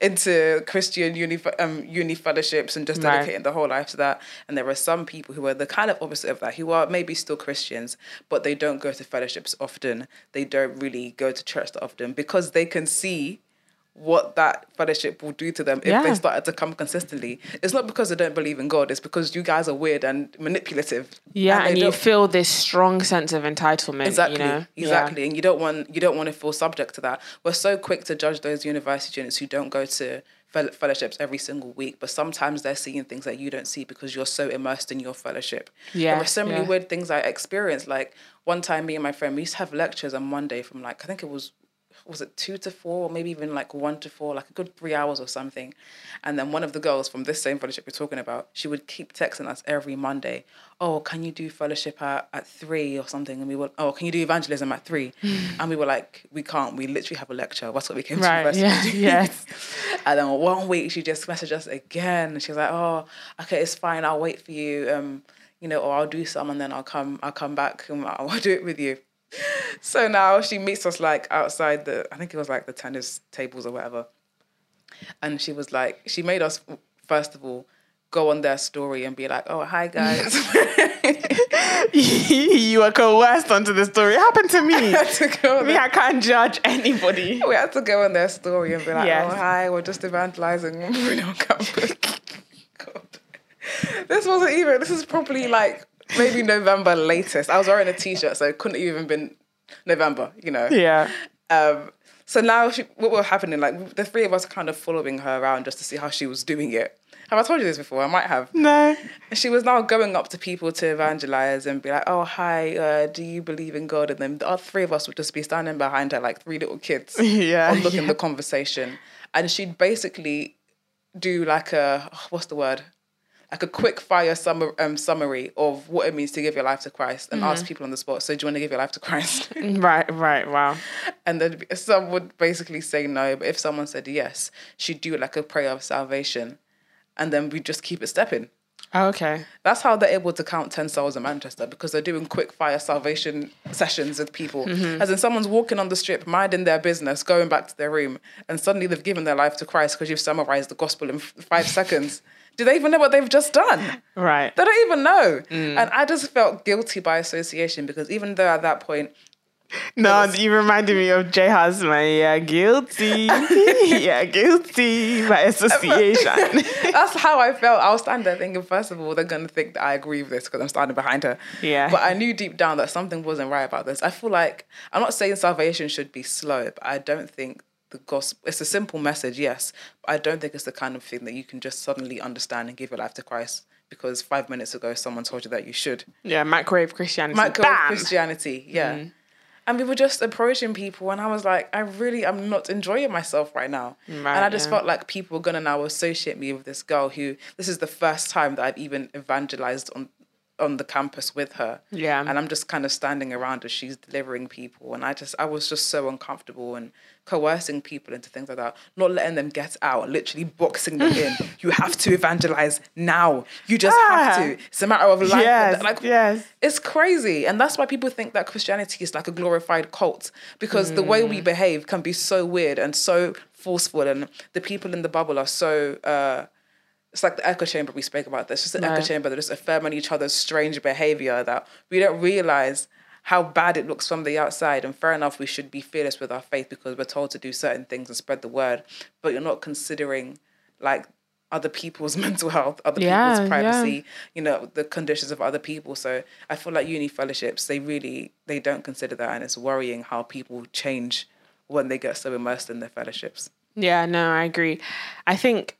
into Christian uni um, uni fellowships and just
Right.
dedicating the whole life to that. And there are some people who are the kind of opposite of that, who are maybe still Christians, but they don't go to fellowships often. They don't really go to church often because they can see what that fellowship will do to them if
Yeah.
they started to come consistently. It's not because they don't believe in God, it's because you guys are weird and manipulative.
yeah,
they
and you
don't-
feel this strong sense of entitlement.
Exactly,
You know?
exactly, and you don't want you don't want to feel subject to that. We're so quick to judge those university students who don't go to fellowships every single week, but sometimes they're seeing things that you don't see because you're so immersed in your fellowship.
Yeah,
there were so many
yeah.
weird things I experienced. Like one time, me and my friend we used to have lectures on Monday from like I think it was was it two to four, or maybe even like one to four, like a good three hours or something. And then one of the girls from this same fellowship we're talking about, she would keep texting us every Monday. Oh, can you do fellowship at, at three or something? And we were, oh, can you do evangelism at three? and we were like, we can't. We literally have a lecture. That's what we came
Right,
to
yeah, yes.
and then one week she just messaged us again. She was like, oh, okay, it's fine. I'll wait for you. Um, you know, or I'll do some and then I'll come. I'll come back and I'll do it with you. So now she meets us like outside the, I think it was like the tennis tables or whatever. And she was like, she made us, first of all, go on their story and be like, oh, hi guys.
you are coerced onto the story. It happened to me.
had to go
me, I can't judge anybody.
we had to go on their story and be like,
Yes.
oh, hi, we're just evangelizing on campus. God. This wasn't even, this is probably like maybe November latest. I was wearing a t shirt, so it couldn't even been November, you know?
Yeah.
Um, so now she, what was happening, like the three of us kind of following her around just to see how she was doing it. Have I told you this before? I might have.
No.
She was now going up to people to evangelize and be like, "Oh, hi, uh, do you believe in God?" And then the other three of us would just be standing behind her like three little kids,
Yeah,
unlocking
yeah.
the conversation. And she'd basically do like a what's the word, like a quick fire summa- um, summary of what it means to give your life to Christ, and
Mm-hmm.
ask people on the spot. So, do you want to give your life to Christ?
Right, right, wow.
and then some would basically say no, but if someone said yes, she'd do like a prayer of salvation, and then we just keep it stepping.
Oh, okay.
That's how they're able to count 10 souls in Manchester because they're doing quick fire salvation sessions with people. As in, someone's walking on the strip, minding their business, going back to their room, and suddenly they've given their life to Christ because you've summarized the gospel in f- five seconds. Do they even know what they've just done?
Right.
They don't even know. Mm. And I just felt guilty by association because even though at that point,
No, you reminded me of Jay Hasman. Yeah, uh, guilty. yeah, guilty by association.
that's how I felt. I was standing there thinking, first of all, they're going to think that I agree with this because I'm standing behind her.
Yeah.
But I knew deep down that something wasn't right about this. I feel like, I'm not saying salvation should be slow, but I don't think the gospel, it's a simple message, yes, but I don't think it's the kind of thing that you can just suddenly understand and give your life to Christ because five minutes ago someone told you that you should.
yeah, microwave Christianity.
Micro
Bam!
Christianity, yeah. Mm. And we were just approaching people, and I was like, I really, I'm not enjoying myself right now. and I just
yeah.
felt like people were gonna now associate me with this girl who, this is the first time that I've even evangelized on on the campus with her.
Yeah.
And I'm just kind of standing around as she's delivering people, and I just, I was just so uncomfortable and coercing people into things like that, not letting them get out, literally boxing them in. You have to evangelize now. You just have
Ah.
to. It's a matter of life.
Yes,
like
yes.
it's crazy. And that's why people think that Christianity is like a glorified cult because the way we
Mm.
behave can be so weird and so forceful. And the people in the bubble are so. Uh, it's like the echo chamber we spoke about. This just an echo chamber. They're just affirming each other's strange behavior that we don't realize how bad it looks from the outside. And fair enough, we should be fearless with our faith because we're told to do certain things and spread the word. But you're not considering like other people's mental health, other
Yeah,
people's
yeah.
privacy, you know, the conditions of other people. So I feel like uni fellowships, they really they don't consider that, and it's worrying how people change when they get so immersed in their fellowships.
Yeah, no, I agree. I think,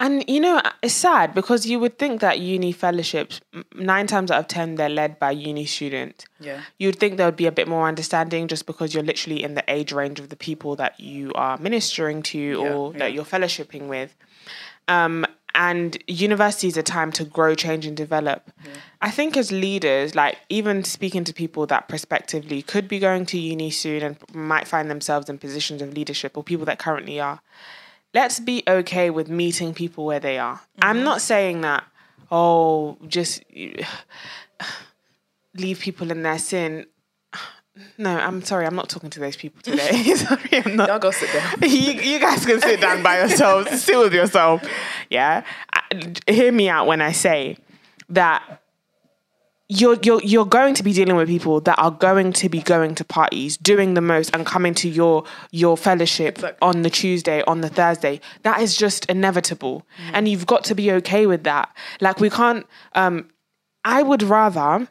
and you know, it's sad because you would think that uni fellowships, nine times out of ten, they're led by uni students.
Yeah.
You'd think there would be a bit more understanding just because you're literally in the age range of the people that you are ministering to or
yeah.
that you're fellowshipping with. Um, and university is a time to grow, change, and develop. I think as leaders, like even speaking to people that prospectively could be going to uni soon and might find themselves in positions of leadership or people that currently are, let's be okay with meeting people where they are. I'm mm-hmm. not saying that, oh, just leave people in their sin. No, I'm sorry, I'm not talking to those people today. sorry, I'm not
Y'all go sit down.
you, you guys can sit down by yourselves, sit with yourself. Yeah, I- hear me out when I say that you're you're you're going to be dealing with people that are going to be going to parties, doing the most, and coming to your your fellowship
Exactly.
on the Tuesday, on the Thursday. That is just inevitable, and you've got to be okay with that. Like we can't. Um, I would rather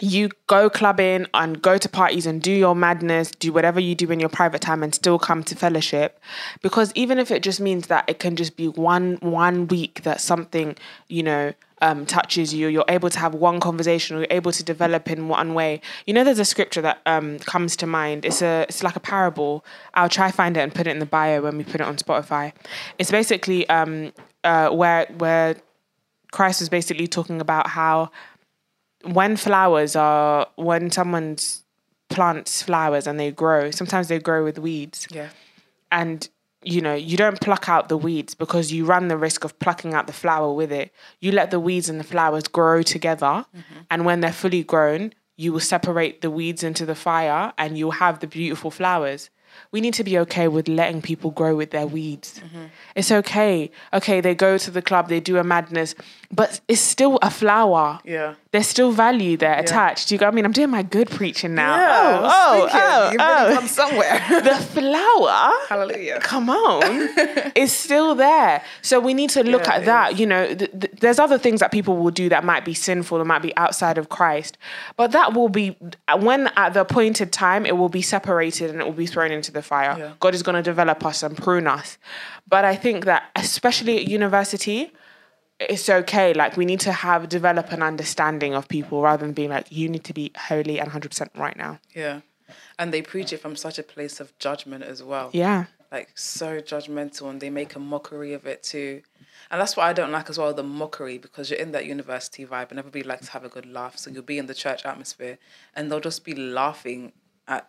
you go clubbing and go to parties and do your madness, do whatever you do in your private time and still come to fellowship. Because even if it just means that it can just be one one week that something, you know, um, touches you. You're able to have one conversation. Or you're able to develop in one way. You know, there's a scripture that um, comes to mind. It's a it's like a parable. I'll try find it and put it in the bio when we put it on Spotify. It's basically um, uh, where where Christ was basically talking about how when flowers are when someone's plants flowers and they grow, sometimes they grow with weeds.
Yeah.
And you know, you don't pluck out the weeds because you run the risk of plucking out the flower with it. You let the weeds and the flowers grow together. Mm-hmm. And when they're fully grown, you will separate the weeds into the fire and you'll have the beautiful flowers. We need to be okay with letting people grow with their weeds. Mm-hmm. It's okay. Okay, they go to the club, they do a madness, but it's still a flower.
Yeah.
There's still value there attached. You go, I mean, I'm doing my good preaching now.
Yeah,
oh, oh, oh,
you've
oh.
really come somewhere.
The flower
Hallelujah.
come on, it's still there. So we need to look
Yeah,
at that. You know, th- th- there's other things that people will do that might be sinful, that might be outside of Christ, but that will be when at the appointed time it will be separated and it will be thrown into the fire.
Yeah.
God is going to develop us and prune us. But I think that especially at university. It's okay. Like we need to have develop an understanding of people rather than being like you need to be holy and hundred percent right now.
Yeah. And they preach it from such a place of judgment as well.
Yeah,
Like so judgmental and they make a mockery of it too. And that's what I don't like as well, the mockery, because you're in that university vibe and everybody likes to have a good laugh. So you'll be in the church atmosphere and they'll just be laughing at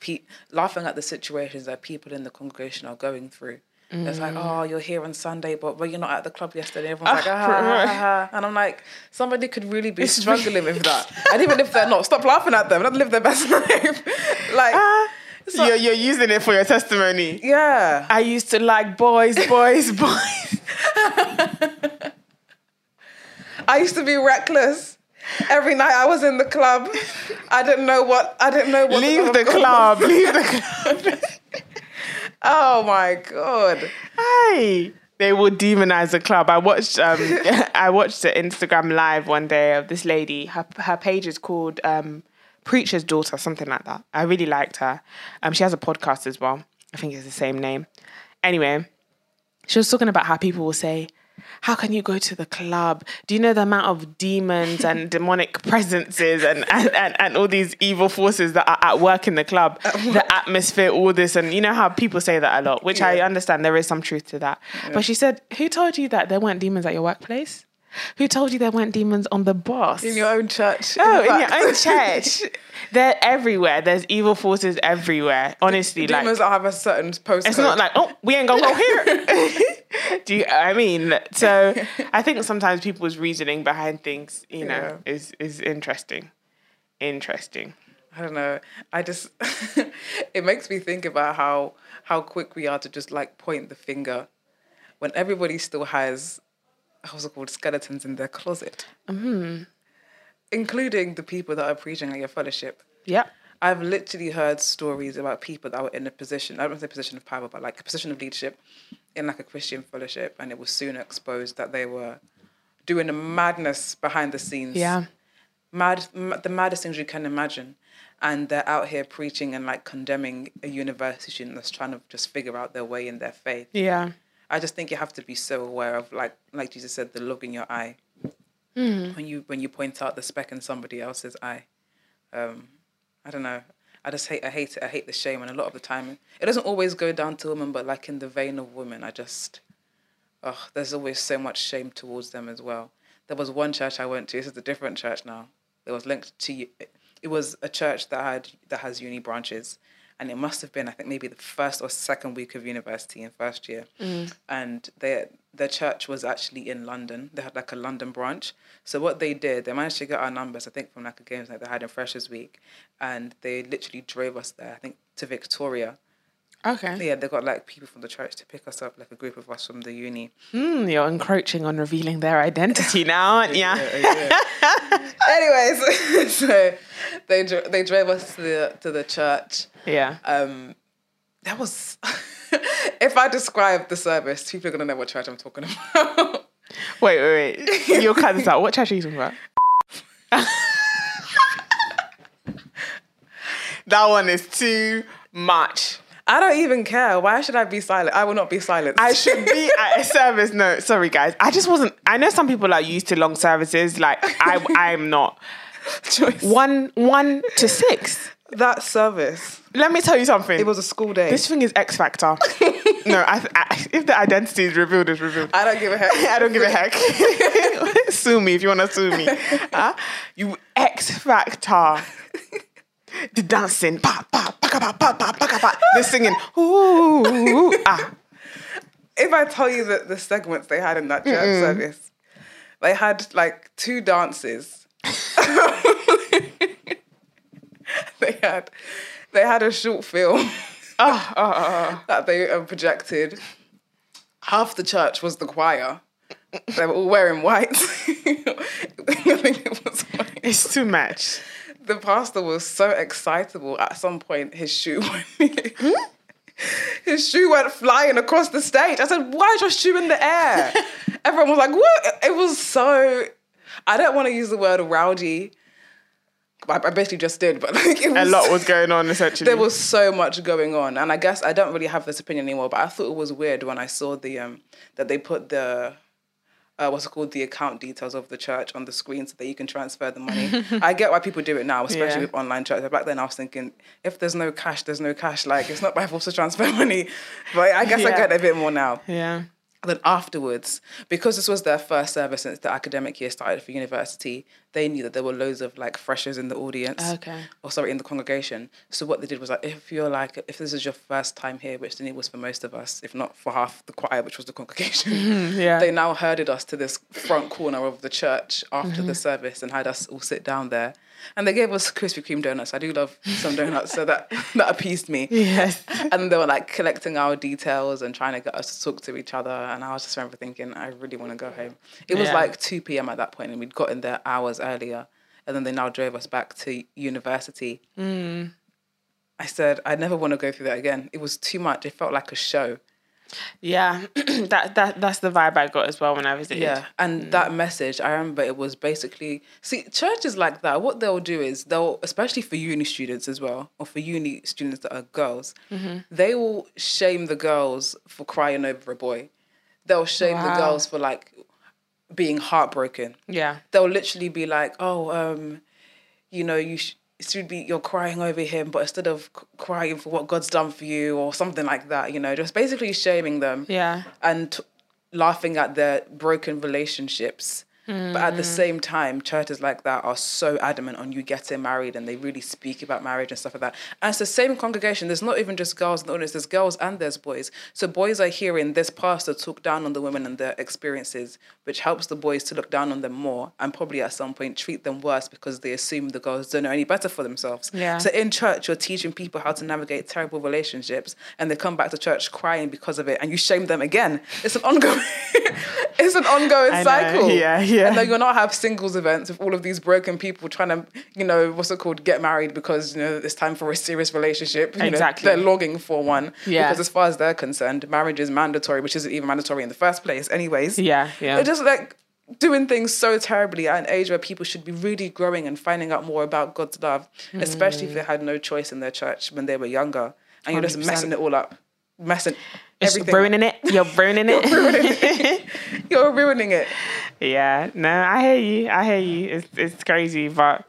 pe- laughing at the situations that people in the congregation are going through. It's like, oh, you're here on Sunday, but well, you're not at the club yesterday. Everyone's like, ah, ah, ah, ah. and I'm like, somebody could really be struggling with that. And even if they're not, stop laughing at them. Let them live their best life. like, so-
you're, you're using it for your testimony.
yeah.
I used to like boys, boys, boys.
I used to be reckless. Every night I was in the club. I didn't know what I didn't know what
Leave
love
the club.
was.
Leave the club.
Oh my god.
Hey. They will demonize the club. I watched um I watched the Instagram live one day of this lady. Her her page is called um Preacher's Daughter, something like that. I really liked her. Um she has a podcast as well. I think it's the same name. Anyway, she was talking about how people will say, How can you go to the club? Do you know the amount of demons and demonic presences and, and, and, and all these evil forces that are at work in the club? Uh, the atmosphere, all this, and you know how people say that a lot, which I understand there is some truth to that. But she said, Who told you that there weren't demons at your workplace? Who told you there weren't demons on the bus?
In your own church.
Oh,
in
in your own church. They're everywhere. There's evil forces everywhere. Honestly, like
Demons that have a certain postcode.
it's not like, oh, we ain't gonna go here. Do you? I mean, so I think sometimes people's reasoning behind things, you know, is is interesting. Interesting.
I don't know. I just it makes me think about how how quick we are to just like point the finger when everybody still has how's it called skeletons in their closet,
Mm-hmm.
including the people that are preaching at your fellowship.
Yeah.
I've literally heard stories about people that were in a position, I don't say position of power, but like a position of leadership in like a Christian fellowship, and it was soon exposed that they were doing a madness behind the scenes.
Yeah.
Mad, the maddest things you can imagine. And they're out here preaching and like condemning a university student that's trying to just figure out their way in their faith.
Yeah.
I just think you have to be so aware of like like Jesus said, the look in your eye.
Hmm.
When you when you point out the speck in somebody else's eye. Um, I don't know. I just hate I hate it. I hate the shame and a lot of the time it doesn't always go down to women, but like in the vein of women, I just oh, there's always so much shame towards them as well. There was one church I went to, this is a different church now. It was linked to it was a church that had that has uni branches and it must have been I think maybe the first or second week of university in first year, mm. and their their church was actually in London. They had like a London branch. So what they did, they managed to get our numbers. I think from like a games like they had in Freshers Week, and they literally drove us there. I think to Victoria.
Okay.
Yeah, they got like people from the church to pick us up, like a group of us from the uni.
Hmm, you're encroaching on revealing their identity now, aren't you?
Anyways, so they they drove us to the to the church.
Yeah.
Um, that was. if I describe the service, people are gonna know what church I'm talking about.
Wait, wait, wait. You'll cut this out. What church are you talking about? that one is too much.
I don't even care. Why should I be silent? I will not be silent.
I should be at a service. No, sorry guys. I just wasn't. I know some people are used to long services. Like I, I'm not.
Choice.
One, one to six.
That service.
Let me tell you something.
It was a school day.
This thing is X Factor. no, I, I, if the identity is revealed, it's revealed.
I don't give a heck.
I don't give a heck. sue me if you want to sue me. Huh? You X Factor. The dancing, pa pa pa pa pa pa pa pa. The singing, ooh, ah.
if I tell you that the segments they had in that church service, they had like two dances. they had they had a short film
Oh, oh, oh,
that they um, projected. Half the church was the choir. They were all wearing white. I think it was white.
It's too much.
The pastor was so excitable. At some point, his shoe went. His shoe went flying across the stage. I said, "Why is your shoe in the air?" Everyone was like, "What?" It was so. I don't want to use the word rowdy. I I basically just did, but like it was
A lot was going on essentially.
there was so much going on and i guess i don't really have this opinion anymore but i thought it was weird when i saw the um that they put the uh, what's it called the account details of the church on the screen so that you can transfer the money. I get why people do it now especially
Yeah.
with online church. Back then i was thinking if there's no cash there's no cash. Like it's not my fault to transfer money. But i guess i get a bit more now.
Yeah.
Then afterwards, because this was their first service since the academic year started for university, they knew that there were loads of like freshers in the audience.
Okay.
Or sorry, in the congregation. So what they did was like, if you're like, if this is your first time here, which then it was for most of us, if not for half the choir, which was the congregation,
yeah.
they now herded us to this front corner of the church after mm-hmm. the service and had us all sit down there. And they gave us Krispy Kreme donuts. I do love some donuts, so that that appeased me
Yes.
and they were like collecting our details and trying to get us to talk to each other. And I was just remember thinking, I really want to go home. It was
Yeah.
like 2 p.m. at that point, and we'd gotten there hours earlier. And then they now drove us back to university. Mm. I said, I never want to go through that again. It was too much. It felt like a show.
Yeah. that that that's the vibe I got as well when I visited.
Yeah. And that message, I remember it was basically see, churches like that, what they'll do is they'll especially for uni students as well, or for uni students that are girls, they will shame the girls for crying over a boy. They'll shame the girls for like being heartbroken.
Yeah.
They'll literally be like, "Oh, um, you know, you sh- should be you're crying over him, but instead of c- crying for what God's done for you or something like that, you know, just basically shaming them
Yeah.
and t- laughing at their broken relationships. But at the mm. same time, churches like that are so adamant on you getting married and they really speak about marriage and stuff like that. And it's the same congregation. There's not even just girls in the audience, there's girls and there's boys. So boys are hearing this pastor talk down on the women and their experiences, which helps the boys to look down on them more and probably at some point treat them worse because they assume the girls don't know any better for themselves.
Yeah.
So in church, you're teaching people how to navigate terrible relationships, and they come back to church crying because of it, and you shame them again. It's an ongoing, it's an ongoing cycle.
Yeah, yeah.
And then you'll not have singles events with all of these broken people trying to, you know, what's it called, get married because you know it's time for a serious relationship. You know,
Exactly.
they're longing for one.
Yeah.
Because as far as they're concerned, marriage is mandatory, which isn't even mandatory in the first place, anyways.
Yeah. Yeah.
They're just like doing things so terribly at an age where people should be really growing and finding out more about God's love, especially
Mm.
if they had no choice in their church when they were younger. And you're just
100%.
messing it all up. Messing
It's
everything.
ruining it. You're ruining it.
You're ruining it.
Yeah. No, I hear you. I hear you. It's it's crazy, but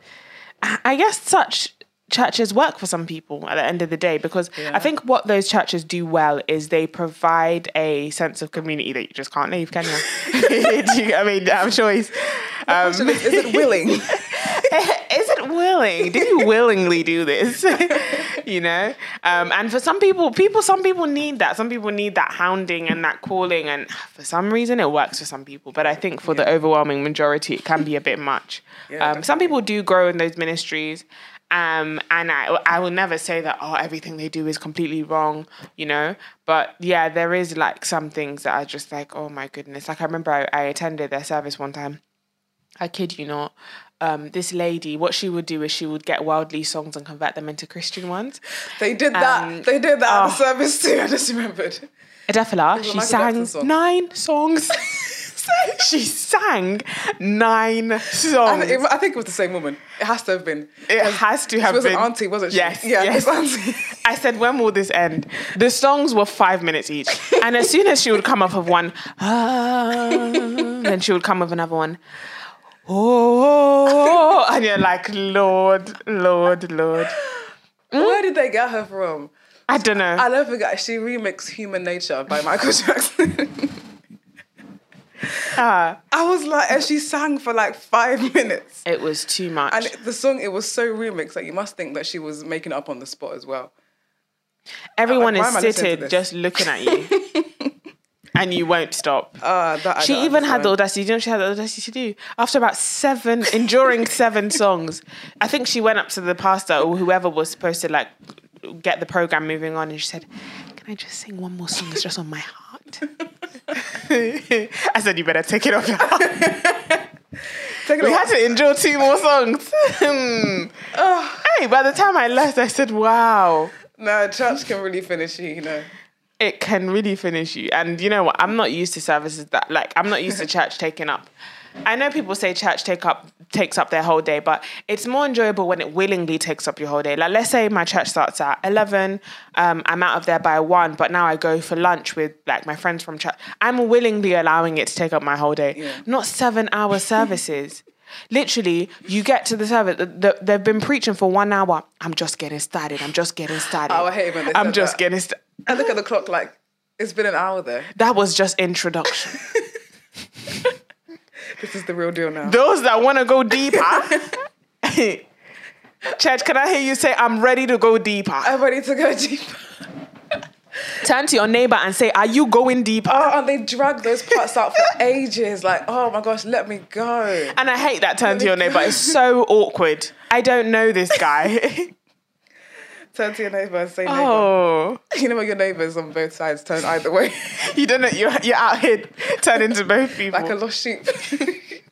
I guess such churches work for some people at the end of the day because
Yeah.
I think what those churches do well is they provide a sense of community that you just can't leave, can you? Do you I mean, I'm sure he's. Um,
is, is it willing?
is it willing? Did you willingly do this? you know, um, and for some people, people, some people need that. Some people need that hounding and that calling, and for some reason, it works for some people. But I think for the overwhelming majority, it can be a bit much.
Yeah,
um, some people do grow in those ministries. Um, and I, I will never say that oh everything they do is completely wrong, you know. But yeah, there is like some things that are just like oh my goodness. Like I remember I, I attended their service one time, I kid you not. Um, this lady, what she would do is she would get worldly songs and convert them into Christian ones.
They did that.
Um,
they did that at the
oh.
service too. I just remembered.
Adefila,
a
she sang
song.
nine songs. she sang nine songs.
think- I think it was the same woman. It has to have been.
It has to
She
have
was
been.
an auntie, wasn't she?
Yes,
Yeah,
yes.
auntie.
I said, when will this end? The songs were five minutes each. And as soon as she would come up with one, ah, then she would come with another one. Oh, and you're like, Lord, Lord, Lord.
Where did they get her from?
I don't know.
I never forget. She remixed "Human Nature" by Michael Jackson.
Ah,
I was like, and she sang for like five minutes.
it was too much.
And the song, it was so remixed that you must think that she was making it up on the spot as well.
Everyone
why
is
am I listening to
seated just looking at you. and you won't stop.
Uh, that
She even had the
understand.
audacity. You know what she had the audacity to do? After about seven, enduring seven songs, I think she went up to the pastor or whoever was supposed to like get the program moving on and she said, Can I just sing one more song? It's just on my heart. I said, You better take it off your heart.
Take it
We
off.
had to endure two more songs. Hey, by the time I left, I said, Wow.
No, church can really finish you, you know.
It can really finish you. And you know what? I'm not used to services that like I'm not used to church taking up. I know people say church take up takes up their whole day, but it's more enjoyable when it willingly takes up your whole day. Like let's say my church starts at eleven, um, I'm out of there by one, but now I go for lunch with like my friends from church. I'm willingly allowing it to take up my whole day,
Yeah.
not seven hour services. Literally, you get to the service. The, the, they've been preaching for one hour. I'm just getting started. I'm just getting started.
Oh, I hate when they
I'm just
that.
getting started.
I look at the clock like it's been an hour there.
That was just introduction.
This is the real deal now.
Those that want to go deeper, church, can I hear you say, I'm ready to go deeper?
I'm ready to go deeper.
Turn to your neighbor and say, Are you going deeper?
Oh, and they drag those parts out for ages. Like, oh my gosh, let me go.
And I hate that turn to your neighbor. It's so awkward. I don't know this guy.
Turn to your neighbor and say neighbor.
oh,
You know what your neighbors on both sides turn either way,
you don't know. You're, you're out here turning to both people.
like a lost sheep.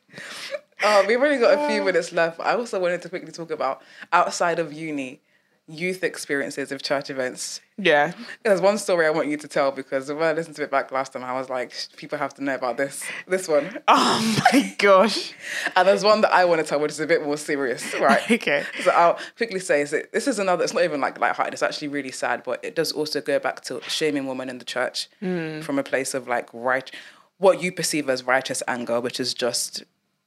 oh, we've only got a few ah. minutes left. I also wanted to quickly talk about outside of uni, youth experiences of church events.
yeah.
There's one story I want you to tell because when I listened to it back last time, I was like, people have to know about this. This one.
Oh my gosh.
And there's one that I want to tell, which is a bit more serious, right?
Okay.
So I'll quickly say so this is another. It's not even like lighthearted. It's actually really sad, but it does also go back to shaming women in the church from a place of like right, what you perceive as righteous anger, which is just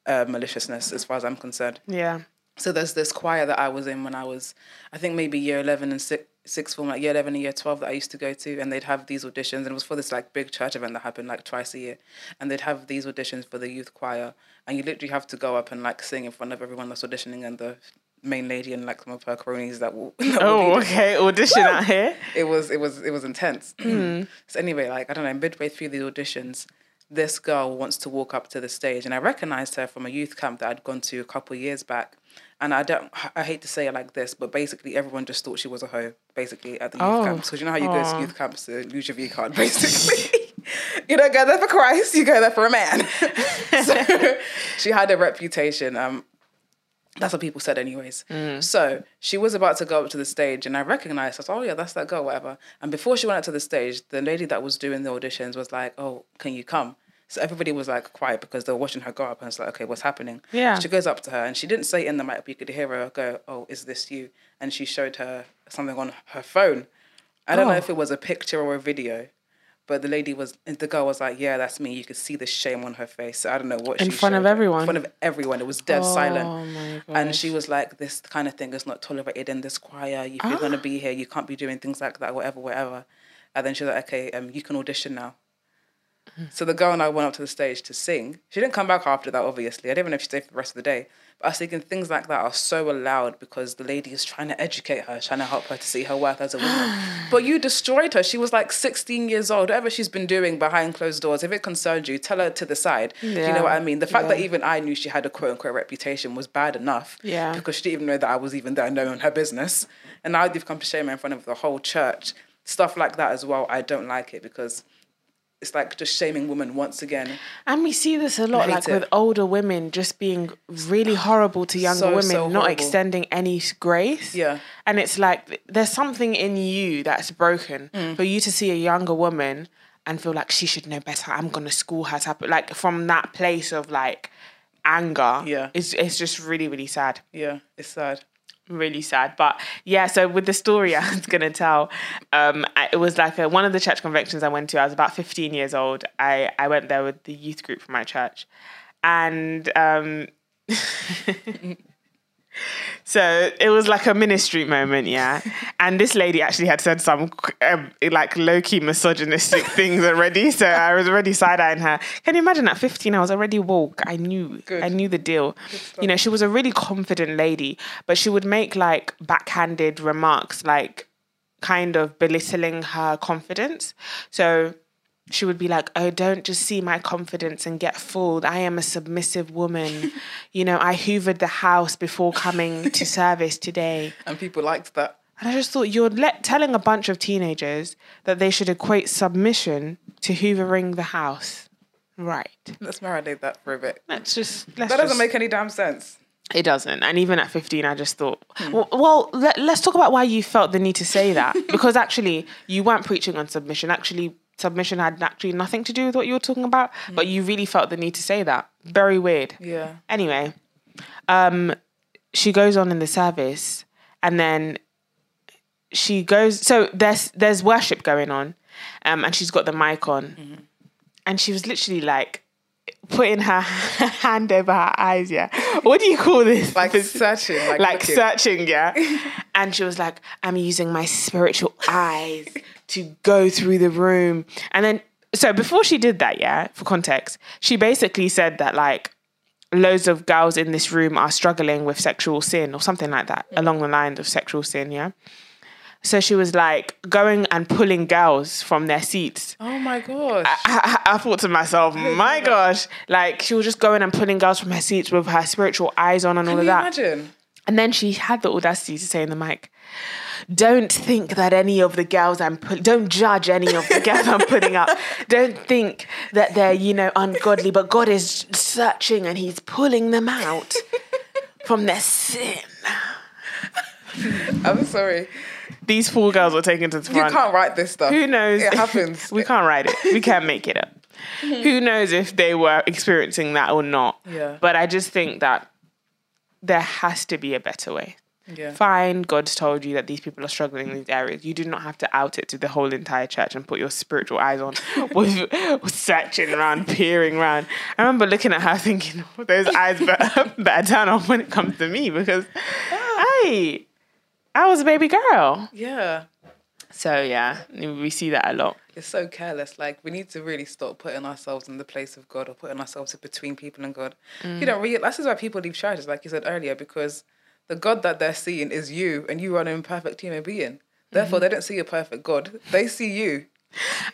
uh, maliciousness, as far as I'm concerned.
Yeah.
So there's this choir that I was in when I was, I think maybe year eleven and six, sixth form, like year eleven and year twelve that I used to go to, and they'd have these auditions, and it was for this like big church event that happened like twice a year, and they'd have these auditions for the youth choir, and you literally have to go up and like sing in front of everyone that's auditioning, and the main lady and like some of her cronies that will. That
Oh,
be
okay. Audition out here.
it was it was it was intense. Hmm. so anyway, like I don't know, midway through the auditions, this girl wants to walk up to the stage, and I recognized her from a youth camp that I'd gone to a couple years back. And I don't, I hate to say it like this, but basically everyone just thought she was a hoe. Basically at the youth
Oh.
camps, because you know how you go to youth camps to lose your V card, basically. you don't go there for Christ, you go there for a man. so she had a reputation. Um, that's what people said, anyways. So she was about to go up to the stage, and I recognized. I was, oh yeah, that's that girl, whatever. And before she went up to the stage, the lady that was doing the auditions was like, "Oh, can you come?" So everybody was like quiet because they were watching her go up, and it's like, "Okay, what's happening?"
Yeah.
She goes up to her, and she didn't say in the mic, but you could hear her go, "Oh, is this you?" And she showed her something on her phone. I don't know
Oh.
if it was a picture or a video, but the lady was, the girl was like, "Yeah, that's me." You could see the shame on her face. So I don't know what
In front of
her.
everyone?
In front of everyone, it was dead
Oh
silent. And she was like, "This kind of thing is not tolerated in this choir. If you're gonna be here, you can't be doing things like that, whatever, whatever." And then she was like, "Okay, um, you can audition now." So the girl and I went up to the stage to sing. She didn't come back after that, obviously. I didn't even know if she stayed for the rest of the day. But I was thinking things like that are so allowed because the lady is trying to educate her, trying to help her to see her worth as a woman. but you destroyed her. She was like 16 years old. Whatever she's been doing behind closed doors, if it concerned you, tell her to the side. Do you know what I mean? The fact that even I knew she had a quote unquote reputation was bad enough.
Yeah.
Because she didn't even know that I was even there knowing her business. And now you've come to shame her in front of the whole church. Stuff like that as well. I don't like it because it's like just shaming women once again.
And we see this a lot, like
it.
with older women just being really horrible to younger
So,
women,
so
not extending any grace.
Yeah.
And it's like there's something in you that's broken
Mm.
for you to see a younger woman and feel like she should know better. I'm gonna school her type like from that place of like anger.
Yeah.
It's it's just really, really sad.
Yeah, it's sad.
Really sad. But yeah, so with the story I was gonna tell, um, I, it was like a, one of the church conventions I went to. I was about 15 years old. I, I went there with the youth group from my church. And um So it was like a ministry moment, yeah. And this lady actually had said some um, like low key misogynistic things already. So I was already side eyeing her. Can you imagine at 15, I was already woke. I knew,
Good.
I knew the deal. You know, she was a really confident lady, but she would make like backhanded remarks, like kind of belittling her confidence. So she would be like, Oh, don't just see my confidence and get fooled. I am a submissive woman. you know, I hoovered the house before coming to service today.
And people liked that.
And I just thought you're let, telling a bunch of teenagers that they should equate submission to hoovering the house. Right.
Let's marinate that for a bit.
Let's just. Let's
That doesn't
just-
make any damn sense.
It doesn't. And even at 15, I just thought, hmm. well, well let, let's talk about why you felt the need to say that. because actually, you weren't preaching on submission. Actually, submission had actually nothing to do with what you were talking about, but you really felt the need to say that. Very weird.
Yeah.
Anyway, um, she goes on in the service and then she goes so there's there's worship going on um and she's got the mic on and she was literally like putting her hand over her eyes yeah what do you call this
Like
This-
searching, like,
like searching, yeah. and she was like, I'm using my spiritual eyes to go through the room. And then, so before she did that, yeah, for context, she basically said that like loads of girls in this room are struggling with sexual sin or something like that, mm. along the lines of sexual sin, yeah. So she was like going and pulling girls from their seats
Oh my gosh.
I, I I thought to myself, my gosh, like she was just going and pulling girls from her seats with her spiritual eyes on and all of
you
that.
imagine?
And then she had the audacity to say in the mic, "Don't think that any of the girls I'm put, don't judge any of the girls I'm putting up. Don't think that they're you know ungodly, but God is searching and He's pulling them out from their sin."
I'm sorry.
These four girls were taken to the front.
You can't write this stuff.
Who knows?
It happens.
we can't write it. We can't make it up. Who knows if they were experiencing that or not?
Yeah.
But I just think that there has to be a better way.
yeah.
Fine, God's told you that these people are struggling in these areas. You do not have to out it to the whole entire church and put your spiritual eyes on with, with searching around, peering around. I remember looking at her thinking, "Oh, those eyes better, better turn off when it comes to me because, hey, I was a baby girl.
Yeah.
So yeah, we see that a lot.
It's so careless. Like we need to really stop putting ourselves in the place of God or putting ourselves between people and God. You don't really. This is why people leave churches, like you said earlier, because the God that they're seeing is you, and you are an imperfect human being. Therefore, mm-hmm. they don't see a perfect God. They see you.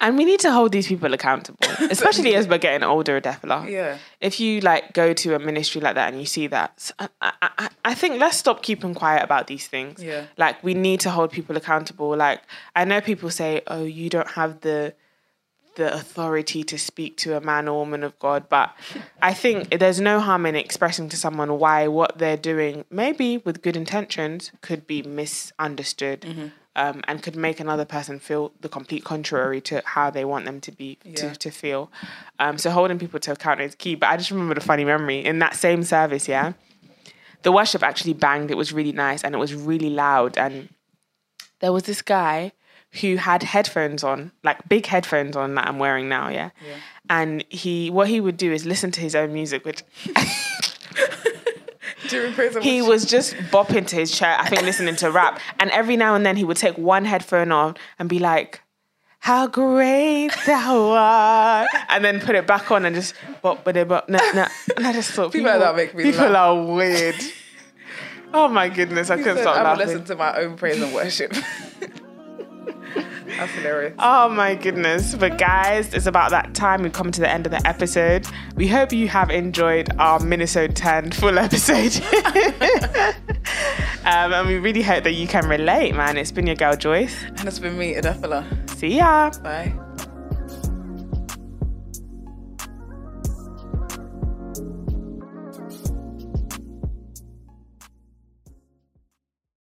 And we need to hold these people accountable, especially as we're getting older, Defla.
Yeah.
If you like go to a ministry like that and you see that, I think let's stop keeping quiet about these things.
Yeah.
Like we need to hold people accountable. Like I know people say, "Oh, you don't have the the authority to speak to a man or woman of God," but I think there's no harm in expressing to someone why what they're doing, maybe with good intentions, could be misunderstood. Mm-hmm. Um, and could make another person feel the complete contrary to how they want them to be
Yeah.
to, to feel. Um, so holding people to account is key. But I just remember the funny memory in that same service, yeah. The worship actually banged. It was really nice and it was really loud. And there was this guy who had headphones on, like big headphones on that I'm wearing now, yeah.
Yeah.
And he, what he would do is listen to his own music, which
During praise
he was just bopping to his chair, I think listening to rap. And every now and then he would take one headphone on and be like, How great thou art. And then put it back on and just bop, but bop, nah, nah. And I just thought
People like that make me
People
laugh.
are weird. Oh my goodness, I
He
couldn't
said,
stop
I
laughing.
listen to my own praise and worship. That's hilarious.
Oh my goodness. But guys, it's about that time. We've come to the end of the episode. We hope you have enjoyed our Minnesota 10 full episode. um, and we really hope that you can relate, man. It's been your girl Joyce.
And it's been me, Adefala.
See ya.
Bye.